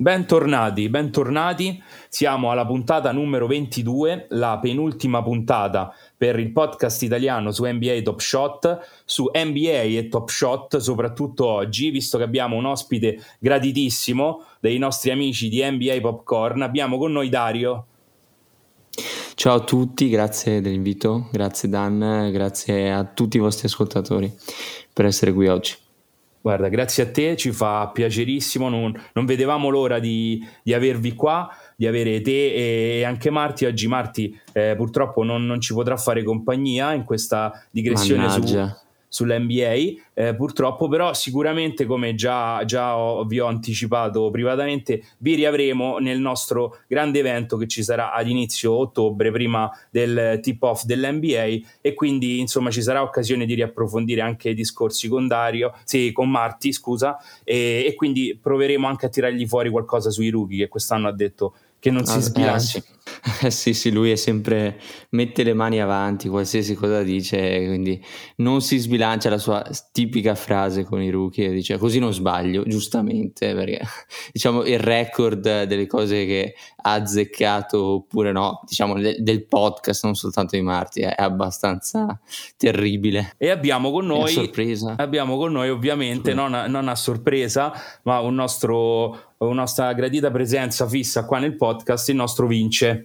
Bentornati, bentornati. Siamo alla puntata numero 22, la penultima puntata per il podcast italiano su NBA Top Shot, su NBA e Top Shot, soprattutto oggi, visto che abbiamo un ospite graditissimo dei nostri amici di NBA Popcorn. Abbiamo con noi Dario. Ciao a tutti, grazie dell'invito, grazie Dan, grazie a tutti i vostri ascoltatori per essere qui oggi. Guarda, grazie a te, ci fa piacerissimo, non, non vedevamo l'ora di, di, avervi qua, di avere te e anche Marti. Oggi Marti eh, purtroppo non, non, ci potrà fare compagnia in questa digressione Mannaggia. su sull'NBA. Eh, purtroppo, però, sicuramente, come già, già ho, vi ho anticipato privatamente, vi riavremo nel nostro grande evento che ci sarà ad inizio ottobre, prima del tip-off dell'NBA. E quindi, insomma, ci sarà occasione di riapprofondire anche i discorsi con Dario, sì, con Marti, scusa, e, e quindi proveremo anche a tirargli fuori qualcosa sui rookie che quest'anno ha detto che non si sbilanci. Eh, sì. sì, sì, lui è sempre mette le mani avanti, qualsiasi cosa dice, quindi non si sbilancia la sua tipica frase con i rookie, dice così non sbaglio, giustamente, perché diciamo il record delle cose che ha azzeccato oppure no, diciamo del, del podcast, non soltanto di Marti, è abbastanza terribile. E abbiamo con noi, abbiamo con noi ovviamente, sì. non, a, non a sorpresa, ma un nostro una nostra gradita presenza fissa qua nel podcast, il nostro Vince.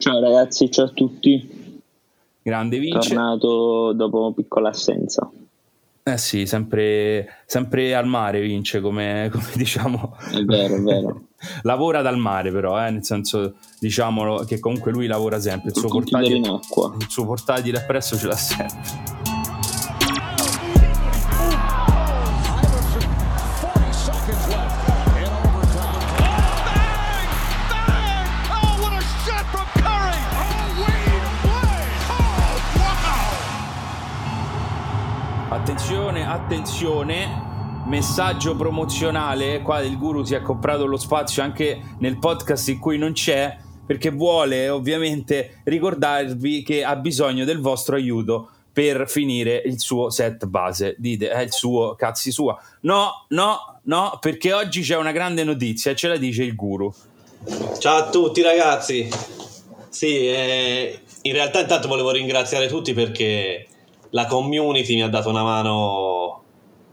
Ciao ragazzi, ciao a tutti. Grande Vince. Tornato dopo piccola assenza. Eh sì, sempre, sempre al mare Vince, come, come diciamo. È vero, è vero. lavora dal mare però, eh, nel senso diciamolo che comunque lui lavora sempre, il suo, portatile, il suo portatile appresso ce l'ha sempre. Attenzione, messaggio promozionale, qua il guru si è comprato lo spazio anche nel podcast in cui non c'è, perché vuole ovviamente ricordarvi che ha bisogno del vostro aiuto per finire il suo set base. Dite, è il suo, cazzi sua. No, no, no, perché oggi c'è una grande notizia, ce la dice il guru. Ciao a tutti ragazzi. Sì, eh, in realtà intanto volevo ringraziare tutti perché la community mi ha dato una mano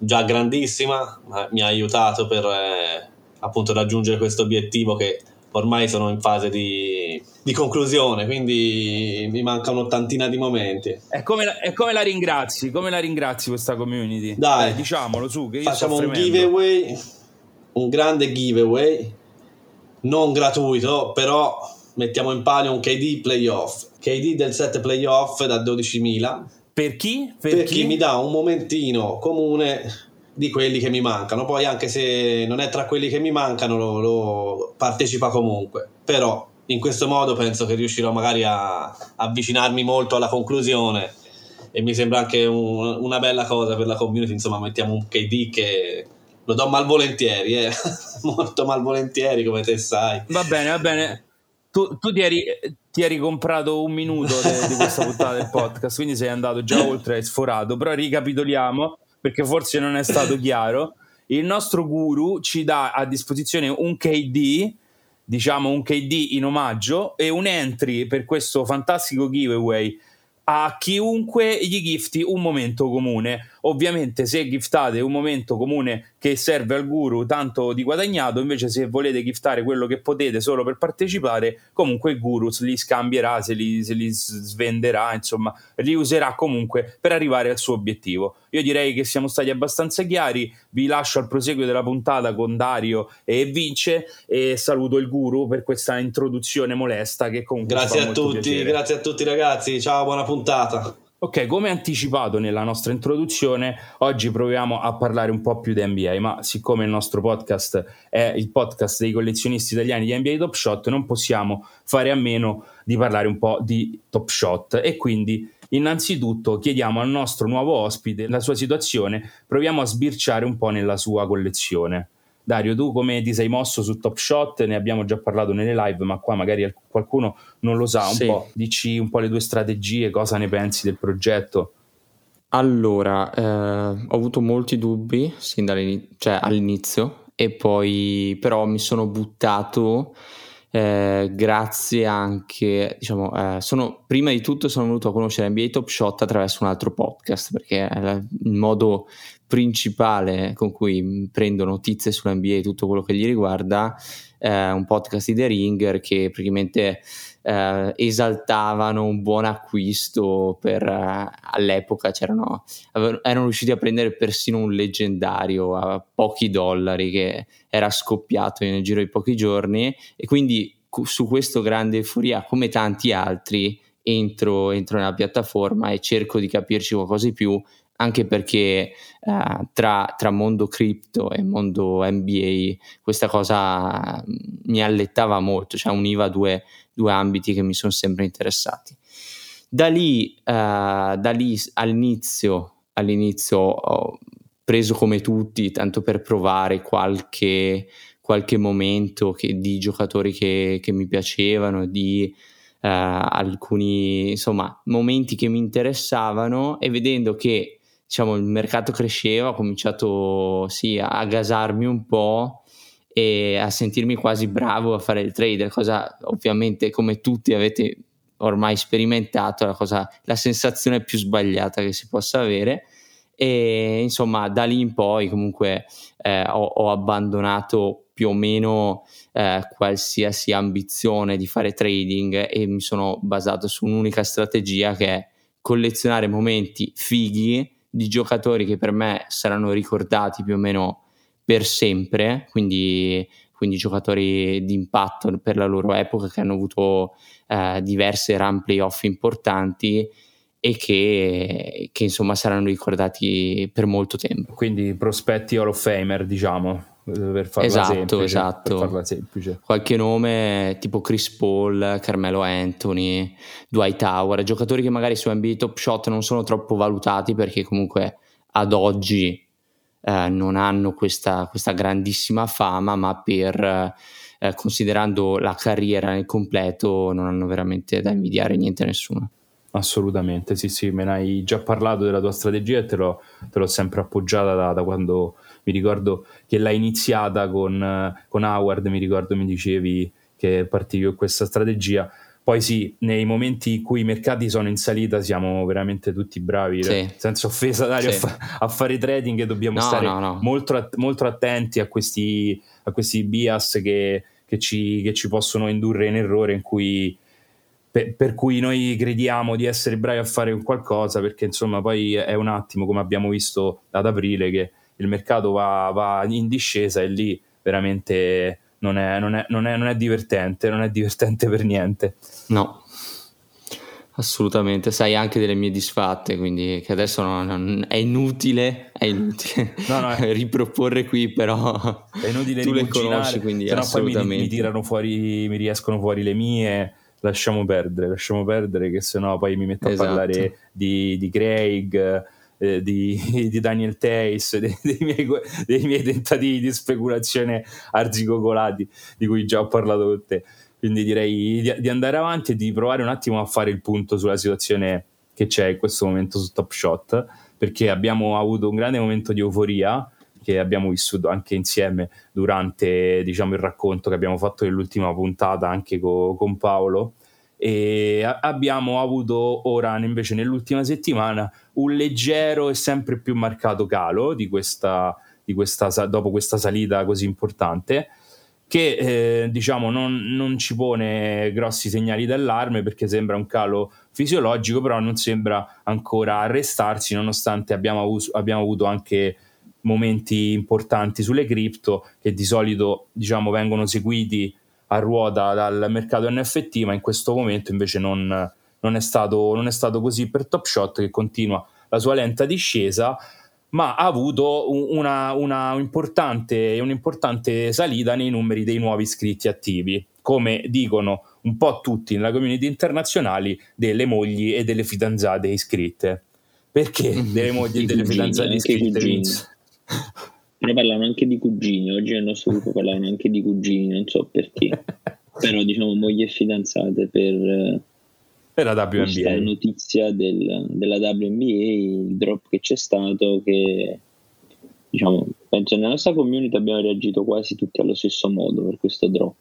già grandissima, mi ha aiutato per eh, appunto raggiungere questo obiettivo che ormai sono in fase di, di, conclusione, quindi mi manca un'ottantina di momenti. E come, la, come la ringrazi? Come la ringrazi questa community? Dai, eh, diciamolo su, che facciamo un giveaway, un grande giveaway, non gratuito, però mettiamo in palio un KD playoff. KD del set playoff da 12.000 per chi? Per, per chi? chi mi dà un momentino comune di quelli che mi mancano. Poi, anche se non è tra quelli che mi mancano, lo, lo partecipa comunque. Però in questo modo penso che riuscirò magari a, avvicinarmi molto alla conclusione. E mi sembra anche un, una bella cosa per la community. Insomma, mettiamo un KD che lo do malvolentieri, eh? molto malvolentieri, come te sai. Va bene, va bene. Tu, tu ti eri ti eri comprato un minuto de, di questa puntata del podcast, quindi sei andato già oltre, hai sforato, però ricapitoliamo perché forse non è stato chiaro. Il nostro guru ci dà a disposizione un KD, diciamo un KD in omaggio e un entry per questo fantastico giveaway a chiunque gli gifti un momento comune. Ovviamente se giftate un momento comune che serve al guru tanto di guadagnato, invece se volete giftare quello che potete solo per partecipare, comunque il guru li scambierà, se li, se li svenderà, insomma, li userà comunque per arrivare al suo obiettivo. Io direi che siamo stati abbastanza chiari, vi lascio al proseguio della puntata con Dario e Vince e saluto il guru per questa introduzione molesta che comunque Grazie a tutti, piacere. grazie a tutti ragazzi, ciao, buona puntata. Ok, come anticipato nella nostra introduzione, oggi proviamo a parlare un po' più di NBA, ma siccome il nostro podcast è il podcast dei collezionisti italiani di NBA Top Shot, non possiamo fare a meno di parlare un po' di Top Shot e quindi innanzitutto chiediamo al nostro nuovo ospite la sua situazione, proviamo a sbirciare un po' nella sua collezione. Dario, tu come ti sei mosso su Top Shot? Ne abbiamo già parlato nelle live, ma qua magari qualcuno non lo sa. Un sì. po', dici un po' le tue strategie, cosa ne pensi del progetto? Allora, eh, ho avuto molti dubbi sin cioè all'inizio e poi però mi sono buttato eh, grazie anche, diciamo, eh, sono, prima di tutto sono venuto a conoscere NBA Top Shot attraverso un altro podcast perché il modo principale con cui prendo notizie sull'NBA e tutto quello che gli riguarda, eh, un podcast di The Ringer che praticamente eh, esaltavano un buon acquisto per eh, all'epoca c'erano erano riusciti a prendere persino un leggendario a pochi dollari che era scoppiato nel giro di pochi giorni e quindi su questo grande euforia come tanti altri entro, entro nella piattaforma e cerco di capirci qualcosa di più anche perché uh, tra, tra, mondo cripto e mondo NBA questa cosa mi allettava molto, cioè univa due, due ambiti che mi sono sempre interessati. Da lì, uh, da lì all'inizio, all'inizio ho preso come tutti, tanto per provare qualche, qualche momento che, di giocatori che, che mi piacevano, di uh, alcuni insomma, momenti che mi interessavano e vedendo che diciamo, il mercato cresceva, ho cominciato sì, a gasarmi un po' e a sentirmi quasi bravo a fare il trader, cosa ovviamente come tutti avete ormai sperimentato, la, cosa, la sensazione più sbagliata che si possa avere. E insomma, da lì in poi comunque eh, ho, ho, abbandonato più o meno eh, qualsiasi ambizione di fare trading e mi sono basato su un'unica strategia che è collezionare momenti fighi di giocatori che per me saranno ricordati più o meno per sempre, quindi, quindi giocatori di impatto per la loro epoca che hanno avuto eh, diverse run playoff importanti e che, che, insomma saranno ricordati per molto tempo. Quindi prospetti Hall of Famer, diciamo. Per farla esatto, semplice, esatto. Per farla semplice. Qualche nome tipo Chris Paul, Carmelo Anthony, Dwight Howard, giocatori che magari su NBA Top Shot non sono troppo valutati perché comunque ad oggi eh, non hanno questa, questa, grandissima fama, ma per eh, considerando la carriera nel completo non hanno veramente da invidiare niente a nessuno. Assolutamente, sì, sì, me ne hai già parlato della tua strategia e te l'ho, te l'ho sempre appoggiata da, da quando mi ricordo che l'hai iniziata con, con Howard, mi ricordo mi dicevi che partivi con questa strategia. Poi sì, nei momenti in cui i mercati sono in salita siamo veramente tutti bravi, sì. senza offesa Dario, sì. a, fa- a, fare trading e dobbiamo no, stare no, no. Molto, att- molto, attenti a questi, a questi bias che, che, ci, che ci possono indurre in errore in cui per, cui noi crediamo di essere bravi a fare qualcosa, perché insomma poi è un attimo, come abbiamo visto ad aprile, che il mercato va, va in discesa e lì veramente non è, non, è, non, è, non è divertente, non è divertente per niente. No, Assolutamente, sai anche delle mie disfatte, quindi che adesso non, è inutile, è inutile no, no, riproporre qui, però è inutile tu le conosci, quindi se no poi mi, mi, tirano fuori, mi riescono fuori le mie, lasciamo perdere, lasciamo perdere che sennò poi mi metto esatto. a parlare di, di Craig, eh, di, di, Daniel Tays, dei, dei, miei, dei, miei, tentativi di speculazione arzigogolati di cui già ho parlato con te. Quindi direi di, di, andare avanti e di provare un attimo a fare il punto sulla situazione che c'è in questo momento su Top Shot, perché abbiamo avuto un grande momento di euforia che abbiamo vissuto anche insieme durante diciamo, il racconto che abbiamo fatto nell'ultima puntata anche co- con Paolo e abbiamo avuto ora invece nell'ultima settimana un leggero e sempre più marcato calo di questa, di questa, dopo questa salita così importante che eh, diciamo non, non, ci pone grossi segnali d'allarme perché sembra un calo fisiologico però non sembra ancora arrestarsi nonostante abbiamo, avuto, abbiamo avuto anche momenti importanti sulle cripto che di solito diciamo vengono seguiti a ruota dal mercato NFT, ma in questo momento invece non, non, è, stato, non è stato così per Top Shot che continua la sua lenta discesa, ma ha avuto una, una importante, un'importante salita nei numeri dei nuovi iscritti attivi, come dicono un po' tutti nella community internazionali delle mogli e delle fidanzate iscritte. Perché delle mogli e delle fidanzate iscritte? Ne parlano anche di cugini, oggi nel nostro gruppo parlavano anche di cugini, non so perché. Però diciamo mogli e fidanzate per, per la WNBA. notizia del, della WNBA, il drop che c'è stato che diciamo Penso nella nostra community abbiamo reagito quasi tutti allo stesso modo per questo drop,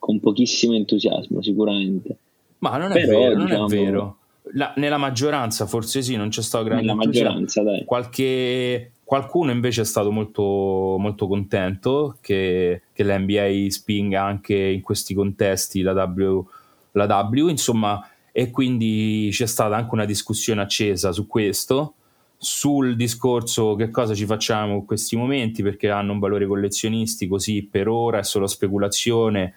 con pochissimo entusiasmo sicuramente. Ma non è Però, vero, non diciamo, è vero. La, nella maggioranza forse sì, non c'è stato grande nella maggioranza, dai. Qualche, qualcuno invece è stato molto, molto contento che, che l'NBA spinga anche in questi contesti la W, la w insomma, e quindi c'è stata anche una discussione accesa su questo sul discorso che cosa ci facciamo in questi momenti perché hanno un valore collezionisti così per ora è solo speculazione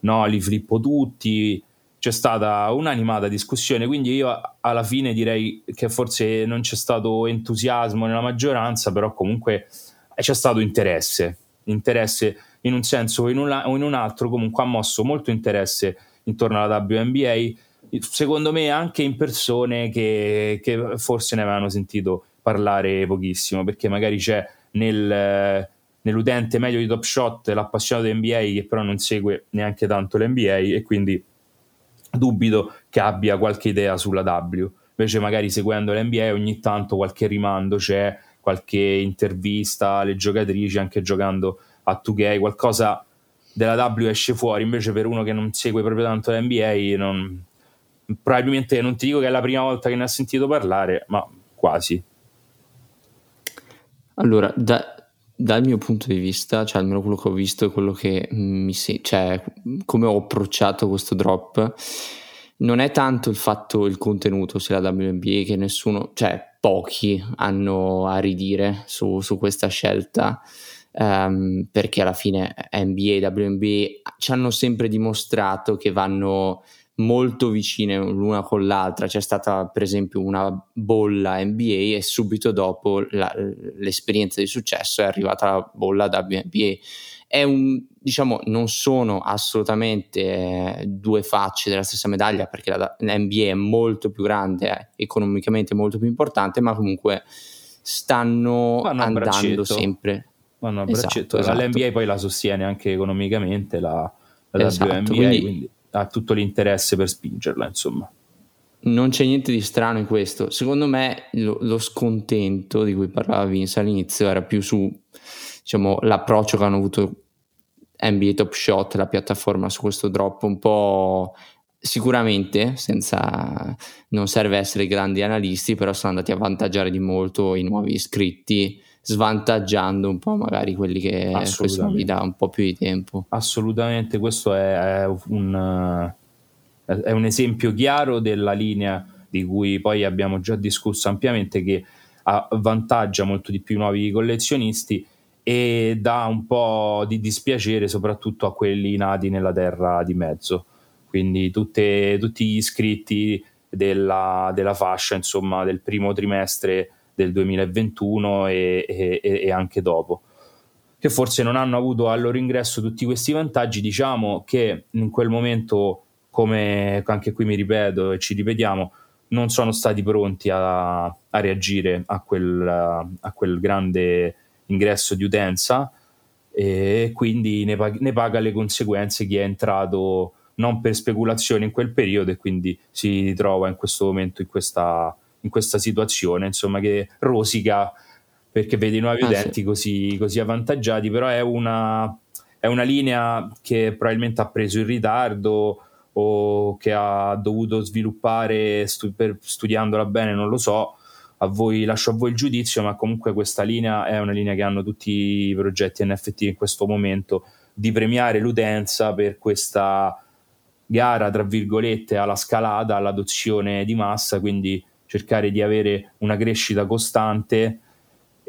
no li flippo tutti. C'è stata un'animata discussione quindi io alla fine direi che forse non c'è stato entusiasmo nella maggioranza però comunque c'è stato interesse interesse in un senso o in un, o in un altro comunque ha mosso molto interesse intorno alla WNBA secondo me anche in persone che, che, forse ne avevano sentito parlare pochissimo, perché magari c'è nel, nell'utente medio di Top Shot l'appassionato NBA che però non segue neanche tanto l'NBA e quindi dubito che abbia qualche idea sulla W. Invece magari seguendo l'NBA ogni tanto qualche rimando c'è, qualche intervista alle giocatrici anche giocando a 2K, qualcosa della W esce fuori, invece per uno che non segue proprio tanto l'NBA non, probabilmente non ti dico che è la prima volta che ne ha sentito parlare, ma quasi. Allora, da, dal mio punto di vista, cioè almeno quello che ho visto quello che mi si, cioè come ho approcciato questo drop, non è tanto il fatto il contenuto sia la WNBA che nessuno, cioè pochi hanno a ridire su, su questa scelta. Um, perché alla fine NBA e WNBA ci hanno sempre dimostrato che vanno molto vicine l'una con l'altra. C'è stata, per esempio, una bolla NBA e subito dopo la, l'esperienza di successo è arrivata la bolla WNBA. È un, diciamo, non sono assolutamente eh, due facce della stessa medaglia perché la, l'NBA è molto più grande, è economicamente molto più importante, ma comunque stanno andando sempre. Vanno a braccetto. Esatto, esatto. L'NBA poi la sostiene anche economicamente la, la esatto, WNBA. Quindi, quindi ha tutto l'interesse per spingerla, insomma. Non c'è niente di strano in questo. Secondo me lo, lo scontento di cui parlava Vince all'inizio era più su diciamo, l'approccio che hanno avuto NBA Top Shot, la piattaforma su questo drop un po' sicuramente senza non serve essere grandi analisti però sono andati a avvantaggiare di molto i nuovi iscritti svantaggiando un po' magari quelli che questo gli dà un po' più di tempo. Assolutamente, questo è, è, un, è un esempio chiaro della linea di cui poi abbiamo già discusso ampiamente che avvantaggia molto di più i nuovi collezionisti e dà un po' di dispiacere soprattutto a quelli nati nella terra di mezzo. Quindi tutte, tutti gli iscritti della, della fascia, insomma, del primo trimestre del 2021 e, e, e anche dopo che forse non hanno avuto al loro ingresso tutti questi vantaggi, diciamo che in quel momento, come anche qui mi ripeto e ci ripetiamo, non sono stati pronti a, a reagire a quel, a quel, grande ingresso di utenza e quindi ne, pag- ne, paga le conseguenze chi è entrato non per speculazione in quel periodo e quindi si trova in questo momento in questa in questa situazione, insomma, che rosica perché vede i nuovi ah, utenti sì. così, così, avvantaggiati, però è una, è una linea che probabilmente ha preso in ritardo o che ha dovuto sviluppare stu- per, studiandola bene, non lo so. A voi, lascio a voi il giudizio, ma comunque questa linea è una linea che hanno tutti i progetti NFT in questo momento di premiare l'utenza per questa gara, tra virgolette, alla scalata, all'adozione di massa, quindi cercare di avere una crescita costante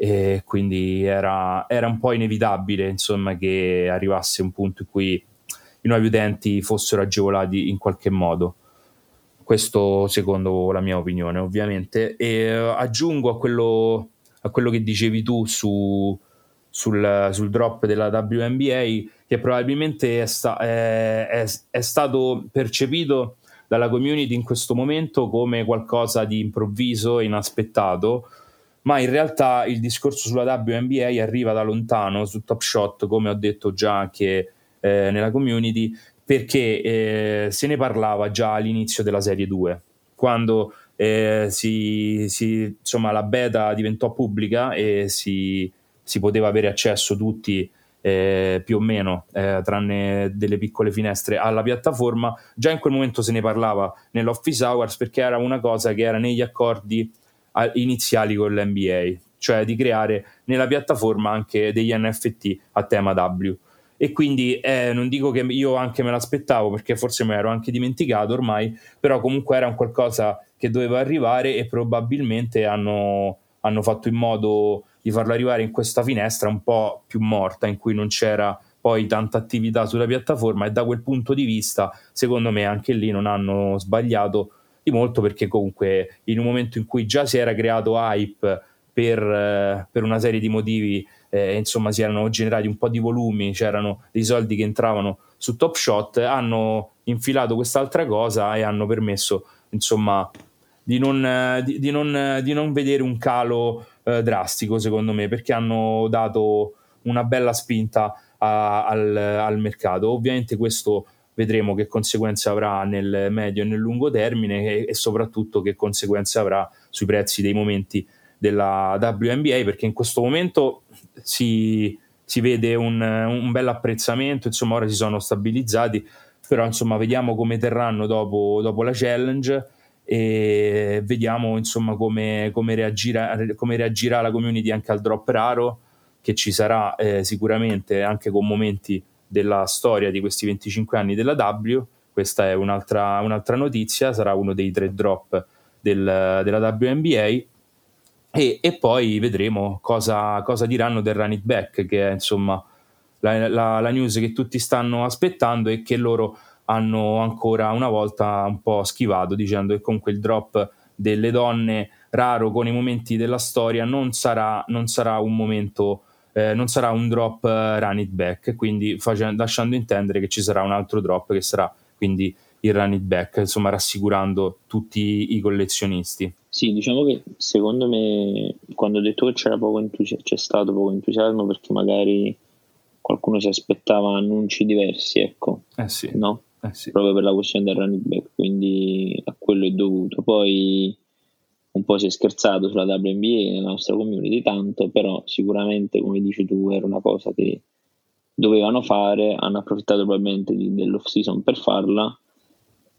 e quindi era, era un po' inevitabile insomma, che arrivasse un punto in cui i nuovi utenti fossero agevolati in qualche modo. Questo secondo la mia opinione, ovviamente. E uh, aggiungo a quello, a quello, che dicevi tu su, sul, sul, drop della WNBA, che probabilmente è, sta, è, è, è stato percepito dalla community in questo momento come qualcosa di improvviso, inaspettato, ma in realtà il discorso sulla WNBA arriva da lontano su Top Shot, come ho detto già anche eh, nella community, perché eh, se ne parlava già all'inizio della serie 2, quando eh, si, si, insomma, la beta diventò pubblica e si, si poteva avere accesso tutti eh, più o meno, eh, tranne delle piccole finestre, alla piattaforma, già in quel momento se ne parlava nell'office hours perché era una cosa che era negli accordi iniziali con l'NBA, cioè di creare nella piattaforma anche degli NFT a tema W. E quindi eh, non dico che io anche me l'aspettavo perché forse me l'ero anche dimenticato ormai, però comunque era un qualcosa che doveva arrivare e probabilmente hanno, hanno fatto in modo di farlo arrivare in questa finestra un po' più morta in cui non c'era poi tanta attività sulla piattaforma e da quel punto di vista secondo me anche lì non hanno sbagliato di molto perché comunque in un momento in cui già si era creato hype per, eh, per una serie di motivi eh, insomma si erano generati un po' di volumi c'erano dei soldi che entravano su Top Shot hanno infilato quest'altra cosa e hanno permesso insomma di non, di, di non, di non vedere un calo eh, drastico secondo me perché hanno dato una bella spinta a, al, al, mercato. Ovviamente questo vedremo che conseguenze avrà nel medio e nel lungo termine e, e soprattutto che conseguenze avrà sui prezzi dei momenti della WNBA perché in questo momento si, si vede un, un bel apprezzamento, insomma ora si sono stabilizzati, però insomma vediamo come terranno dopo, dopo la challenge e vediamo insomma come, come, reagirà, come reagirà la community anche al drop raro che ci sarà eh, sicuramente anche con momenti della storia di questi 25 anni della W. Questa è un'altra, un'altra notizia sarà uno dei tre drop del, della WNBA e, e, poi vedremo cosa, cosa, diranno del run it back che è insomma la, la, la news che tutti stanno aspettando e che loro hanno ancora una volta un po' schivato dicendo che comunque il drop delle donne raro con i momenti della storia non sarà, non sarà un momento eh, non sarà un drop uh, run it back quindi facendo, lasciando intendere che ci sarà un altro drop che sarà quindi il run it back insomma rassicurando tutti i collezionisti sì diciamo che secondo me quando ho detto che c'era poco entusi- c'è stato poco entusiasmo perché magari qualcuno si aspettava annunci diversi ecco eh sì. no? Eh sì. proprio per la questione del running back, quindi a quello è dovuto. Poi un po' si è scherzato sulla WNBA nella nostra community tanto, però sicuramente come dici tu era una cosa che dovevano fare, hanno approfittato probabilmente di, dell'off season per farla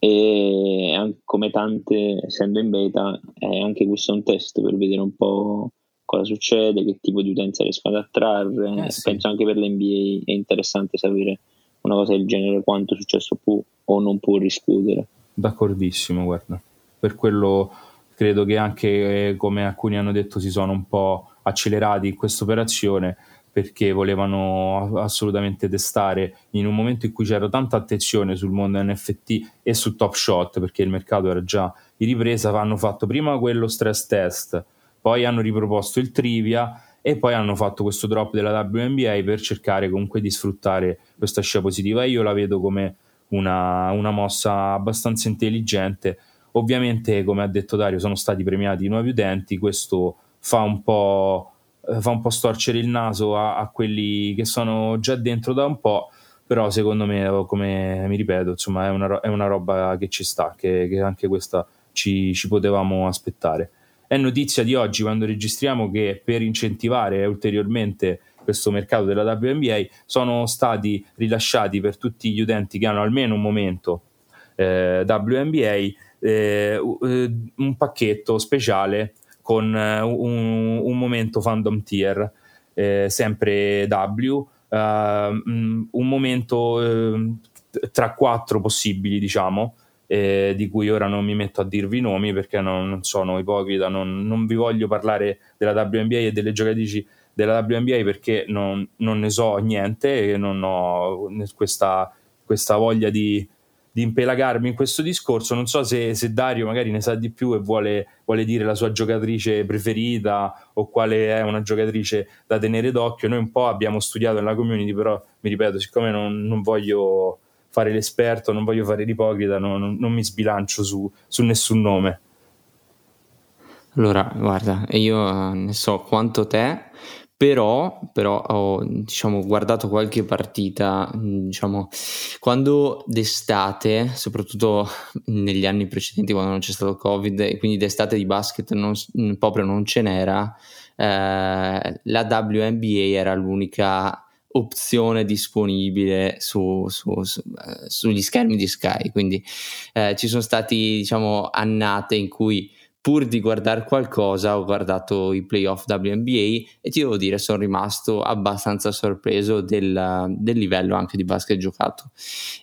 e come tante essendo in beta è anche questo un test per vedere un po' cosa succede, che tipo di utenza riescono ad attrarre, eh sì. penso anche per l'NBA è interessante sapere una cosa del genere quanto successo può o non può riscuotere. D'accordissimo, guarda. Per quello credo che anche, eh, come alcuni hanno detto, si sono un po' accelerati in questa operazione perché volevano assolutamente testare in un momento in cui c'era tanta attenzione sul mondo NFT e su Top Shot perché il mercato era già in ripresa, hanno fatto prima quello stress test, poi hanno riproposto il trivia e poi hanno fatto questo drop della WNBA per cercare comunque di sfruttare questa scia positiva. Io la vedo come una, una mossa abbastanza intelligente. Ovviamente come ha detto Dario sono stati premiati i nuovi utenti. Questo fa un po', eh, fa un po storcere il naso a, a, quelli che sono già dentro da un po' però secondo me come mi ripeto insomma è una, è una roba che ci sta che, che anche questa ci, ci potevamo aspettare è notizia di oggi quando registriamo che per incentivare ulteriormente questo mercato della WNBA sono stati rilasciati per tutti gli utenti che hanno almeno un momento eh, WNBA eh, eh, un pacchetto speciale con eh, un, un, momento fandom tier eh, sempre W uh, un momento tra quattro possibili diciamo eh, di cui ora non mi metto a dirvi i nomi perché non, sono ipocrita, non, non, vi voglio parlare della WNBA e delle giocatrici della WNBA perché non, non ne so niente e non ho questa, questa voglia di, di, impelagarmi in questo discorso. Non so se, se, Dario magari ne sa di più e vuole, vuole dire la sua giocatrice preferita o quale è una giocatrice da tenere d'occhio. Noi un po' abbiamo studiato nella community, però mi ripeto, siccome non voglio fare l'esperto, non voglio fare l'ipocrita, no, non, non, mi sbilancio su, su, nessun nome. Allora, guarda, io eh, ne so quanto te, però, però ho diciamo, guardato qualche partita, diciamo, quando d'estate, soprattutto negli anni precedenti quando non c'è stato Covid e quindi d'estate di basket non, proprio non ce n'era, eh, la WNBA era l'unica opzione disponibile su, su, su, eh, sugli schermi di Sky. Quindi eh, ci sono stati, diciamo, annate in cui pur di guardare qualcosa ho guardato i playoff WNBA e ti devo dire sono rimasto abbastanza sorpreso del, del, livello anche di basket giocato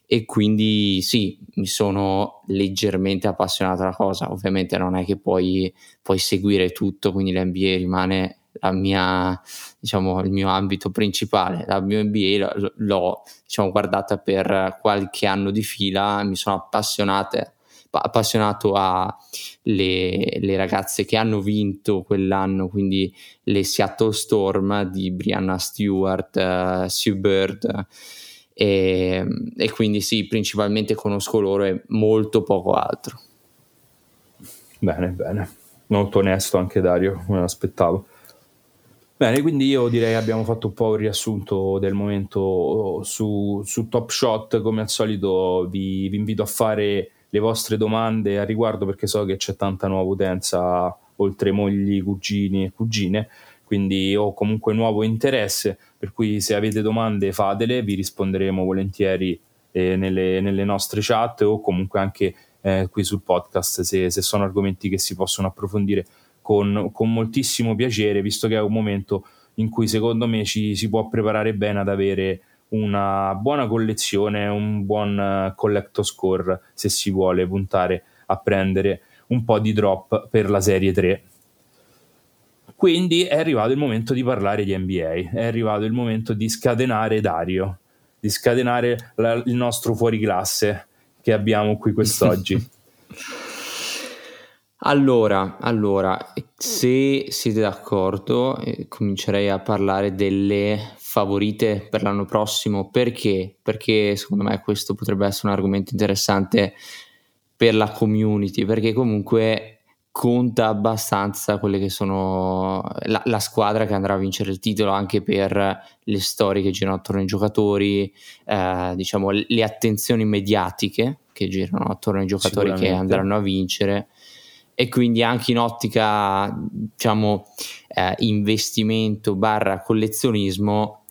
e quindi sì mi sono leggermente appassionato alla cosa ovviamente non è che puoi, puoi seguire tutto quindi l'NBA rimane mia, diciamo, il mio ambito principale. La mia NBA l'ho, l'ho diciamo, guardata per qualche anno di fila, mi sono appassionate appassionato alle le ragazze che hanno vinto quell'anno, quindi le Seattle Storm di Brianna Stewart, uh, Sue Bird. E, e, quindi sì, principalmente conosco loro e molto poco altro. Bene, bene, molto onesto anche Dario, me l'aspettavo. Bene, quindi io direi che abbiamo fatto un po' il riassunto del momento su, su Top Shot. Come al solito vi, vi, invito a fare le vostre domande a riguardo perché so che c'è tanta nuova utenza oltre mogli, cugini e cugine, quindi ho comunque nuovo interesse, per cui se avete domande fatele, vi risponderemo volentieri eh, nelle, nelle, nostre chat o comunque anche eh, qui sul podcast se, se sono argomenti che si possono approfondire con, con moltissimo piacere, visto che è un momento in cui secondo me ci si può preparare bene ad avere una buona collezione, un buon eh, collector score se si vuole puntare a prendere un po' di drop per la serie 3. Quindi è arrivato il momento di parlare di NBA, è arrivato il momento di scatenare Dario, di scatenare la, il nostro fuoriclasse che abbiamo qui quest'oggi. Allora, allora, se siete d'accordo, eh, comincerei a parlare delle favorite per l'anno prossimo. Perché? Perché secondo me questo potrebbe essere un argomento interessante per la community, perché comunque conta abbastanza quelle che sono la, la, squadra che andrà a vincere il titolo anche per le storie che girano attorno ai giocatori, eh, diciamo le attenzioni mediatiche che girano attorno ai giocatori che andranno a vincere e quindi anche in ottica diciamo eh, investimento barra collezionismo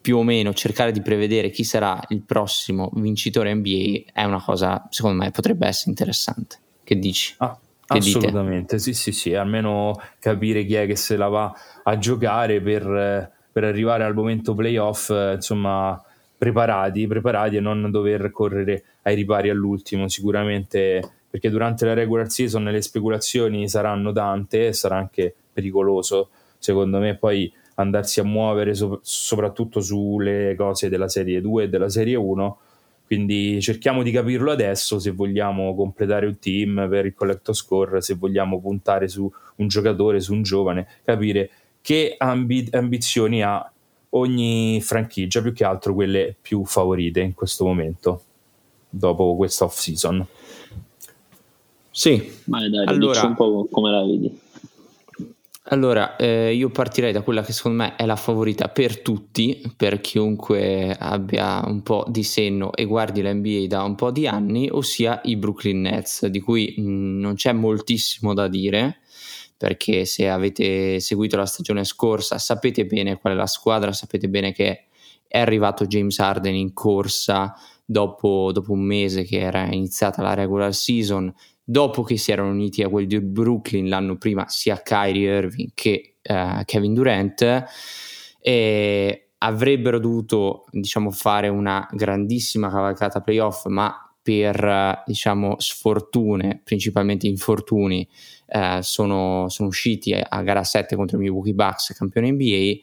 più o meno cercare di prevedere chi sarà il prossimo vincitore NBA è una cosa secondo me potrebbe essere interessante che dici? Ah, che assolutamente dite? sì sì sì almeno capire chi è che se la va a giocare per, per arrivare al momento playoff insomma preparati preparati e non dover correre ai ripari all'ultimo sicuramente perché durante la regular season le speculazioni saranno tante e sarà anche pericoloso secondo me poi andarsi a muovere so- soprattutto sulle cose della serie 2 e della serie 1 quindi cerchiamo di capirlo adesso se vogliamo completare un team per il collector score se vogliamo puntare su un giocatore su un giovane capire che ambi- ambizioni ha ogni franchigia più che altro quelle più favorite in questo momento dopo questa off season sì, Vai, dai, allora, un po' come la vedi. Allora, eh, io partirei da quella che secondo me è la favorita per tutti, per chiunque abbia un po' di senno e guardi la NBA da un po' di anni, ossia i Brooklyn Nets, di cui mh, mm, non c'è moltissimo da dire, perché se avete seguito la stagione scorsa sapete bene qual è la squadra, sapete bene che è arrivato James Harden in corsa dopo, dopo un mese che era iniziata la regular season, dopo che si erano uniti a quelli di Brooklyn l'anno prima sia Kyrie Irving che uh, Kevin Durant e avrebbero dovuto diciamo fare una grandissima cavalcata playoff ma per diciamo sfortune principalmente infortuni uh, sono, sono, usciti a gara 7 contro i Milwaukee Bucks campione NBA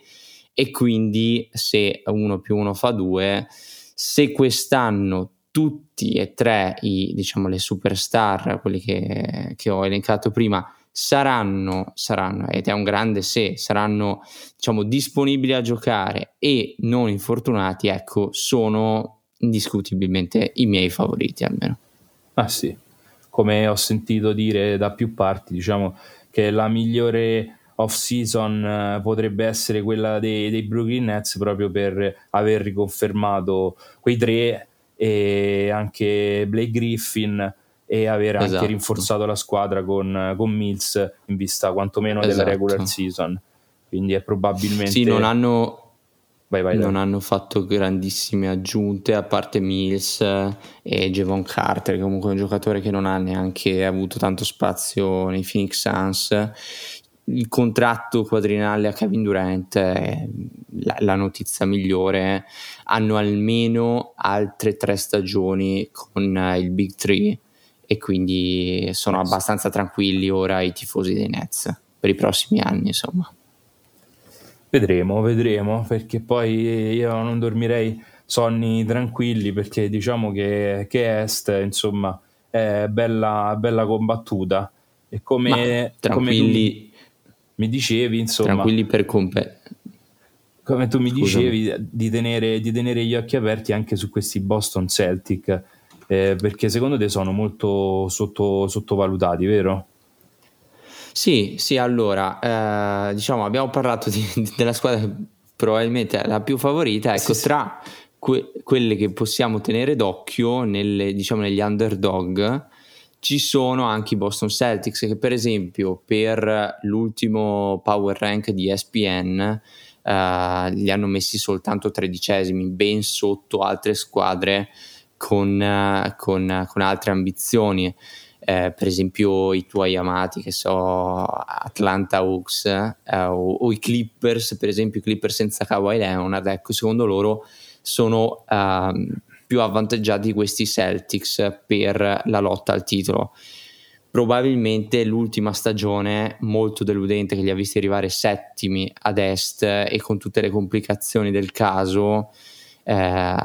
e quindi se uno più uno fa due se quest'anno tutti e tre i, diciamo, le superstar, quelli che, che ho elencato prima, saranno, saranno, ed è un grande se, saranno diciamo, disponibili a giocare e non infortunati, ecco, sono indiscutibilmente i miei favoriti almeno. Ah sì, come ho sentito dire da più parti, diciamo che la migliore off season eh, potrebbe essere quella dei, dei Brooklyn Nets proprio per aver riconfermato quei tre e anche Blake Griffin e aver esatto. anche rinforzato la squadra con, con, Mills in vista quantomeno esatto. della regular season. quindi è probabilmente... Sì, non hanno, Vai, vai, non hanno fatto grandissime aggiunte a parte Mills e Javon Carter, che comunque è un giocatore che non ha neanche avuto tanto spazio nei Phoenix Suns. Il contratto quadrinale a Kevin Durant è la, la notizia migliore. Hanno almeno altre tre stagioni con eh, il Big Three e quindi sono abbastanza tranquilli ora i tifosi dei Nets per i prossimi anni, insomma. Vedremo, vedremo, perché poi io non dormirei sonni tranquilli perché diciamo che, che Est, insomma, è bella, bella combattuta e come, Ma come tranquilli, tu mi dicevi, insomma, tranquilli per compe- come tu mi Scusami. dicevi, di tenere, di tenere gli occhi aperti anche su questi Boston Celtic, eh, perché secondo te sono molto sotto- sottovalutati, vero? Sì, sì, allora, eh, diciamo, abbiamo parlato di- della squadra che probabilmente è la più favorita, ecco, sì. tra que- quelle che possiamo tenere d'occhio, nelle, diciamo, negli underdog, ci sono anche i Boston Celtics, che per esempio per l'ultimo power rank di ESPN eh, li hanno messi soltanto tredicesimi, ben sotto altre squadre con, eh, con- con altre ambizioni. Eh, per esempio i tuoi amati, che so, Atlanta Hawks eh, o, o i Clippers, per esempio i Clippers senza Kawhi Leonard, ecco, secondo loro sono ehm, più avvantaggiati questi Celtics per la lotta al titolo. Probabilmente l'ultima stagione molto deludente che li ha visti arrivare settimi ad est e con tutte le complicazioni del caso eh,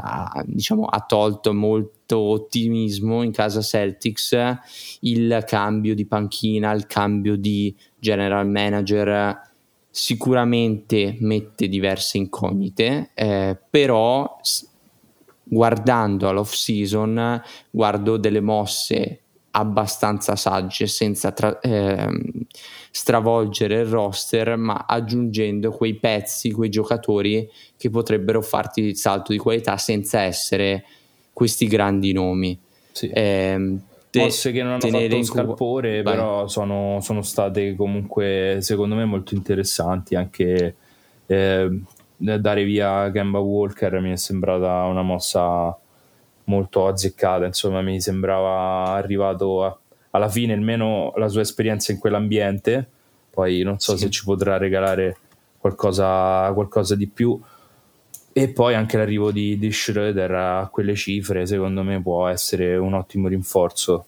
diciamo, ha tolto molto ottimismo in casa Celtics il cambio di panchina, il cambio di general manager sicuramente mette diverse incognite, eh, però guardando all'off season guardo delle mosse abbastanza sagge senza tra- ehm, stravolgere il roster ma aggiungendo quei pezzi, quei giocatori che potrebbero farti il salto di qualità senza essere questi grandi nomi. Sì. Te- Mosse che non hanno fatto scalpore, Vai. però sono, sono state comunque, secondo me, molto interessanti. Anche eh, dare via Gamba Walker mi è sembrata una mossa molto azzeccata. Insomma, mi sembrava arrivato a- alla fine, almeno la sua esperienza in quell'ambiente. Poi non so Sì. se ci potrà regalare qualcosa, qualcosa di più. E poi anche l'arrivo di, di Schroeder a quelle cifre, secondo me, può essere un ottimo rinforzo.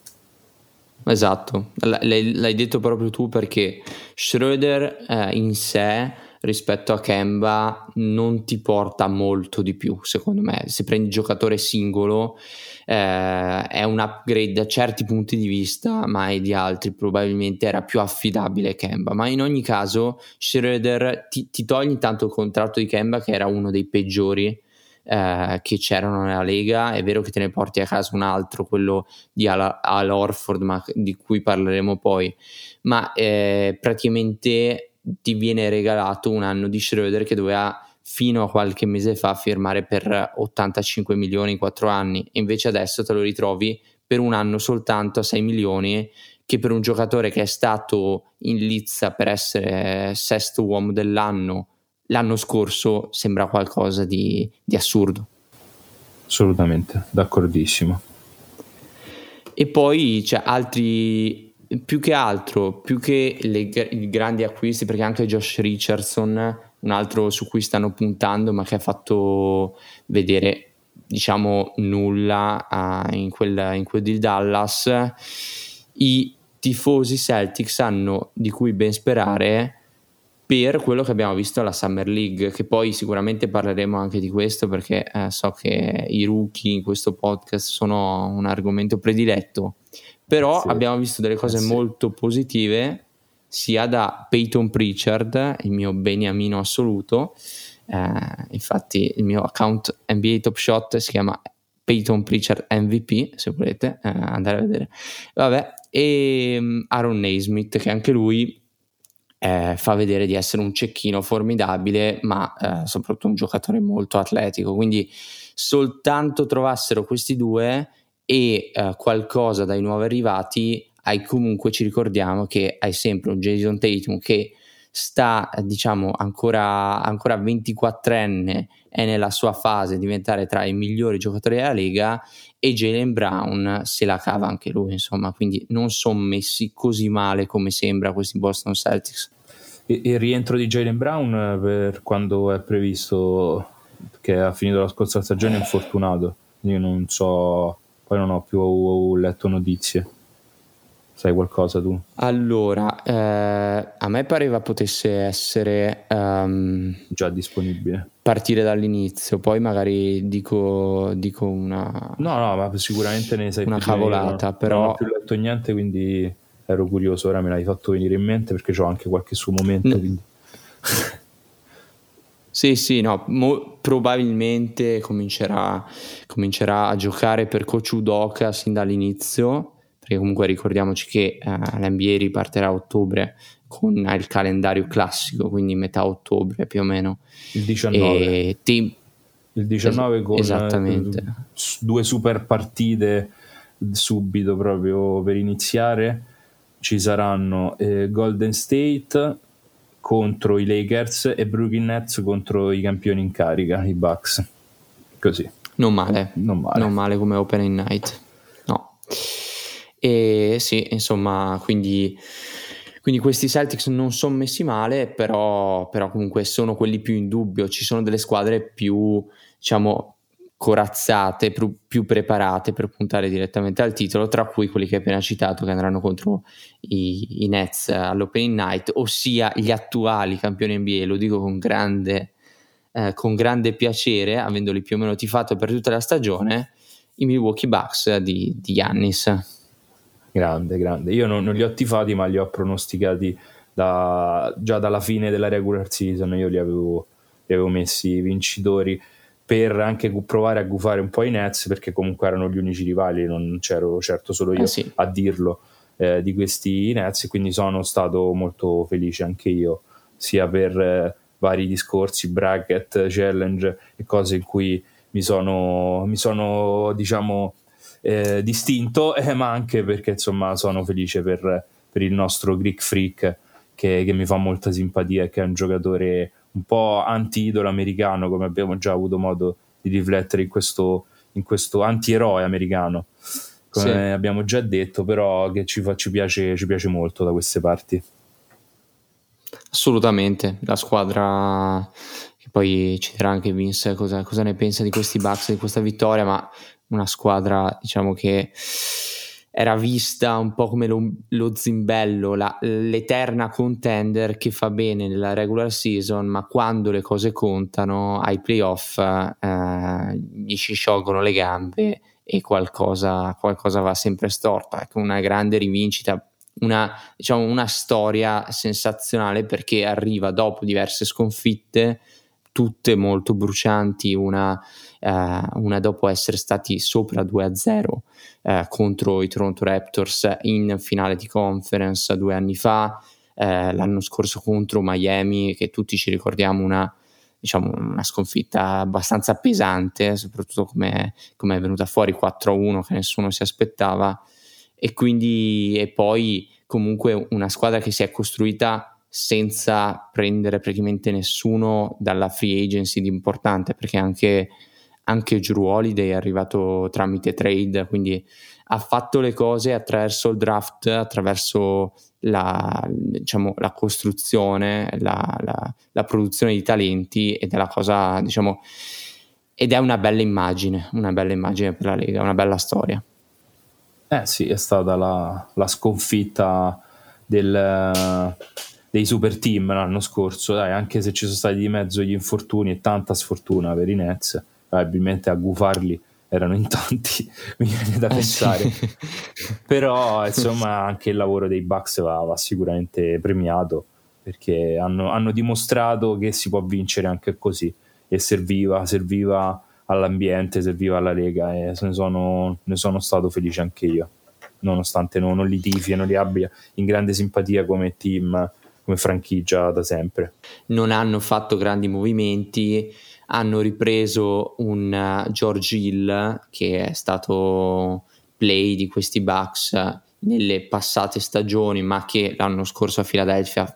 Esatto, L- l'hai, l'hai detto proprio tu perché Schroeder eh, in sé rispetto a Kemba non ti porta molto di più, secondo me. Se prendi giocatore singolo eh, è un upgrade da certi punti di vista, ma di altri probabilmente era più affidabile Kemba. Ma in ogni caso Schroeder ti, ti togli intanto il contratto di Kemba che era uno dei peggiori eh, che c'erano nella Lega. È vero che te ne porti a casa un altro, quello di Al, Al Orford, ma di cui parleremo poi. Ma eh, praticamente ti viene regalato un anno di Schroeder che doveva fino a qualche mese fa firmare per 85 milioni in 4 anni e invece adesso te lo ritrovi per un anno soltanto a 6 milioni che per un giocatore che è stato in lizza per essere sesto uomo dell'anno l'anno scorso sembra qualcosa di, di assurdo. Assolutamente, d'accordissimo. E poi c'è altri, più che altro, più che le, i grandi acquisti, perché anche Josh Richardson, un altro su cui stanno puntando, ma che ha fatto vedere, diciamo, nulla uh, in, quel, in quel di Dallas, i tifosi Celtics hanno di cui ben sperare per quello che abbiamo visto alla Summer League, che poi sicuramente parleremo anche di questo perché eh, so che i rookie in questo podcast sono un argomento prediletto, però Sì. abbiamo visto delle cose Eh sì. molto positive sia da Peyton Pritchard, il mio beniamino assoluto, eh, infatti il mio account NBA Top Shot si chiama Peyton Pritchard MVP, se volete eh, andare a vedere, vabbè, e mm, Aaron Naismith che anche lui eh, fa vedere di essere un cecchino formidabile, ma eh, soprattutto un giocatore molto atletico. Quindi soltanto trovassero questi due e eh, qualcosa dai nuovi arrivati, hai comunque ci ricordiamo che hai sempre un Jason Tatum che sta diciamo ancora, ancora 24enne è nella sua fase di diventare tra i migliori giocatori della Lega e Jalen Brown se la cava anche lui insomma quindi non sono messi così male come sembra questi Boston Celtics. Il rientro di Jalen Brown per quando è previsto che ha finito la scorsa stagione è infortunato io non so poi non ho più letto notizie Sai qualcosa tu? Allora, eh, a me pareva potesse essere um, già disponibile. Partire dall'inizio, poi magari dico, dico una. No, no, ma sicuramente ne sai una cavolata. Non, però... non ho più letto niente, quindi ero curioso. Ora me l'hai fatto venire in mente perché ho anche qualche suo momento. No. Quindi... Sì, sì, no, mo- probabilmente comincerà, comincerà, a giocare per Coach Udoka sin dall'inizio perché comunque ricordiamoci che eh, l'NBA ripartirà a ottobre con il calendario classico, quindi metà ottobre più o meno. Il 19. Ti... Il 19 con Esattamente. due super partite subito proprio per iniziare. Ci saranno eh, Golden State contro i Lakers e Brooklyn Nets contro i campioni in carica, i Bucks. Così. Non male. Non male, non male come opening night. No. E sì, insomma, quindi, quindi questi Celtics non sono messi male, però, però, comunque sono quelli più in dubbio. Ci sono delle squadre più, diciamo, corazzate, più, più preparate per puntare direttamente al titolo, tra cui quelli che hai appena citato che andranno contro i, i Nets all'Opening Night, ossia gli attuali campioni NBA, lo dico con grande, eh, con grande piacere, avendoli più o meno tifato per tutta la stagione, i Milwaukee Bucks di, di Giannis. Grande, grande. Io non, non, li ho tifati, ma li ho pronosticati da, già dalla fine della regular season. Io li avevo, li avevo messi vincitori per anche provare a gufare un po' i Nets, perché comunque erano gli unici rivali, non c'ero certo solo io eh sì. a dirlo eh, di questi Nets, quindi sono stato molto felice anche io, sia per eh, vari discorsi, bracket, challenge e cose in cui mi sono, mi sono diciamo eh, distinto, eh, ma anche perché insomma sono felice per, per il nostro Greek Freak che, che, mi fa molta simpatia e che è un giocatore un po' anti-idolo americano, come abbiamo già avuto modo di riflettere in questo, in questo anti-eroe americano, come sì. abbiamo già detto, però che ci, fa, ci, piace, ci piace molto da queste parti. Assolutamente, la squadra che poi ci dirà anche Vince cosa, cosa, ne pensa di questi Bucks, di questa vittoria, ma una squadra diciamo che era vista un po' come lo, lo zimbello, la, l'eterna contender che fa bene nella regular season, ma quando le cose contano ai playoff eh, gli si sciolgono le gambe e qualcosa, qualcosa va sempre storto. Ecco, una grande rivincita, una, diciamo, una storia sensazionale perché arriva dopo diverse sconfitte tutte molto brucianti, una, eh, una dopo essere stati sopra 2-0 eh, contro i Toronto Raptors in finale di conference due anni fa, eh, l'anno scorso contro Miami, che tutti ci ricordiamo una, diciamo, una sconfitta abbastanza pesante, soprattutto come, è venuta fuori 4-1 che nessuno si aspettava, e quindi e poi comunque una squadra che si è costruita senza prendere praticamente nessuno dalla free agency di importante perché anche, anche Drew Holiday è arrivato tramite trade quindi ha fatto le cose attraverso il draft attraverso la, diciamo, la costruzione la, la, la, produzione di talenti ed è la cosa diciamo ed è una bella immagine una bella immagine per la Lega una bella storia. Eh sì è stata la, la sconfitta del dei super team l'anno scorso, dai, anche se ci sono stati di mezzo gli infortuni e tanta sfortuna per i Nets, probabilmente a gufarli erano in tanti, mi viene da eh, pensare. Però insomma anche il lavoro dei Bucks va, va sicuramente premiato perché hanno, hanno, dimostrato che si può vincere anche così e serviva, serviva all'ambiente, serviva alla Lega e ne sono, ne sono stato felice anche io nonostante non, non li tifi e non li abbia in grande simpatia come team come franchigia da sempre. Non hanno fatto grandi movimenti, hanno ripreso un uh, George Hill che è stato play di questi Bucks nelle passate stagioni, ma che l'anno scorso a Philadelphia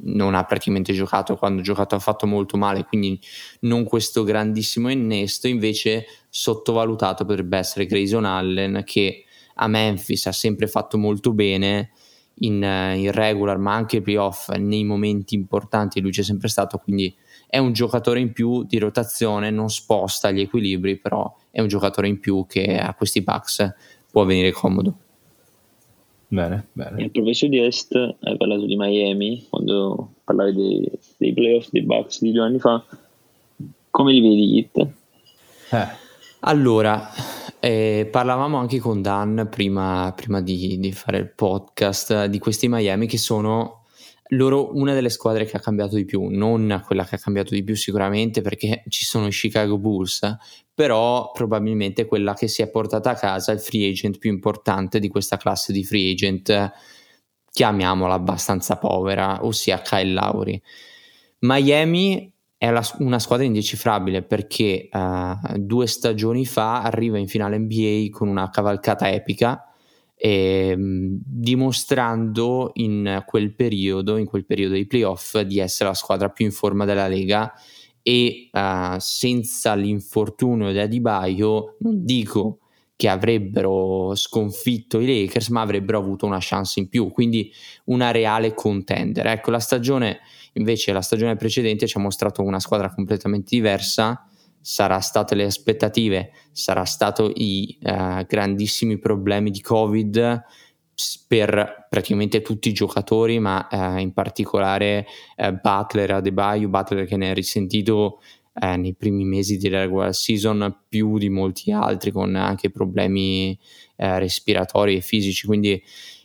non ha praticamente giocato, quando ha giocato ha fatto molto male, quindi non questo grandissimo innesto, invece sottovalutato potrebbe essere Grayson Allen che a Memphis ha sempre fatto molto bene in, in regular ma anche playoff nei momenti importanti lui c'è sempre stato, quindi è un giocatore in più di rotazione, non sposta gli equilibri, però è un giocatore in più che a questi Bucks può venire comodo. Bene, bene. Il professor di Est hai parlato di Miami quando parlavi dei, dei playoff dei Bucks di due anni fa. Come li vedi, Hit? Eh. Allora, eh, parlavamo anche con Dan prima, prima di, di, fare il podcast di questi Miami che sono loro una delle squadre che ha cambiato di più, non quella che ha cambiato di più sicuramente perché ci sono i Chicago Bulls, però probabilmente quella che si è portata a casa il free agent più importante di questa classe di free agent, chiamiamola abbastanza povera, ossia Kyle Lowry. Miami è la, una squadra indecifrabile perché uh, due stagioni fa arriva in finale NBA con una cavalcata epica e, ehm, dimostrando in quel periodo, in quel periodo dei playoff, di essere la squadra più in forma della Lega e uh, senza l'infortunio di Adibaio non dico che avrebbero sconfitto i Lakers ma avrebbero avuto una chance in più quindi una reale contender. Ecco la stagione invece la stagione precedente ci ha mostrato una squadra completamente diversa. Sarà state le aspettative, sarà stato i uh, grandissimi problemi di Covid per praticamente tutti i giocatori, ma uh, in particolare uh, Butler, Adebayo, Butler che ne ha risentito nei primi mesi della regular season più di molti altri con anche problemi respiratori e fisici, quindi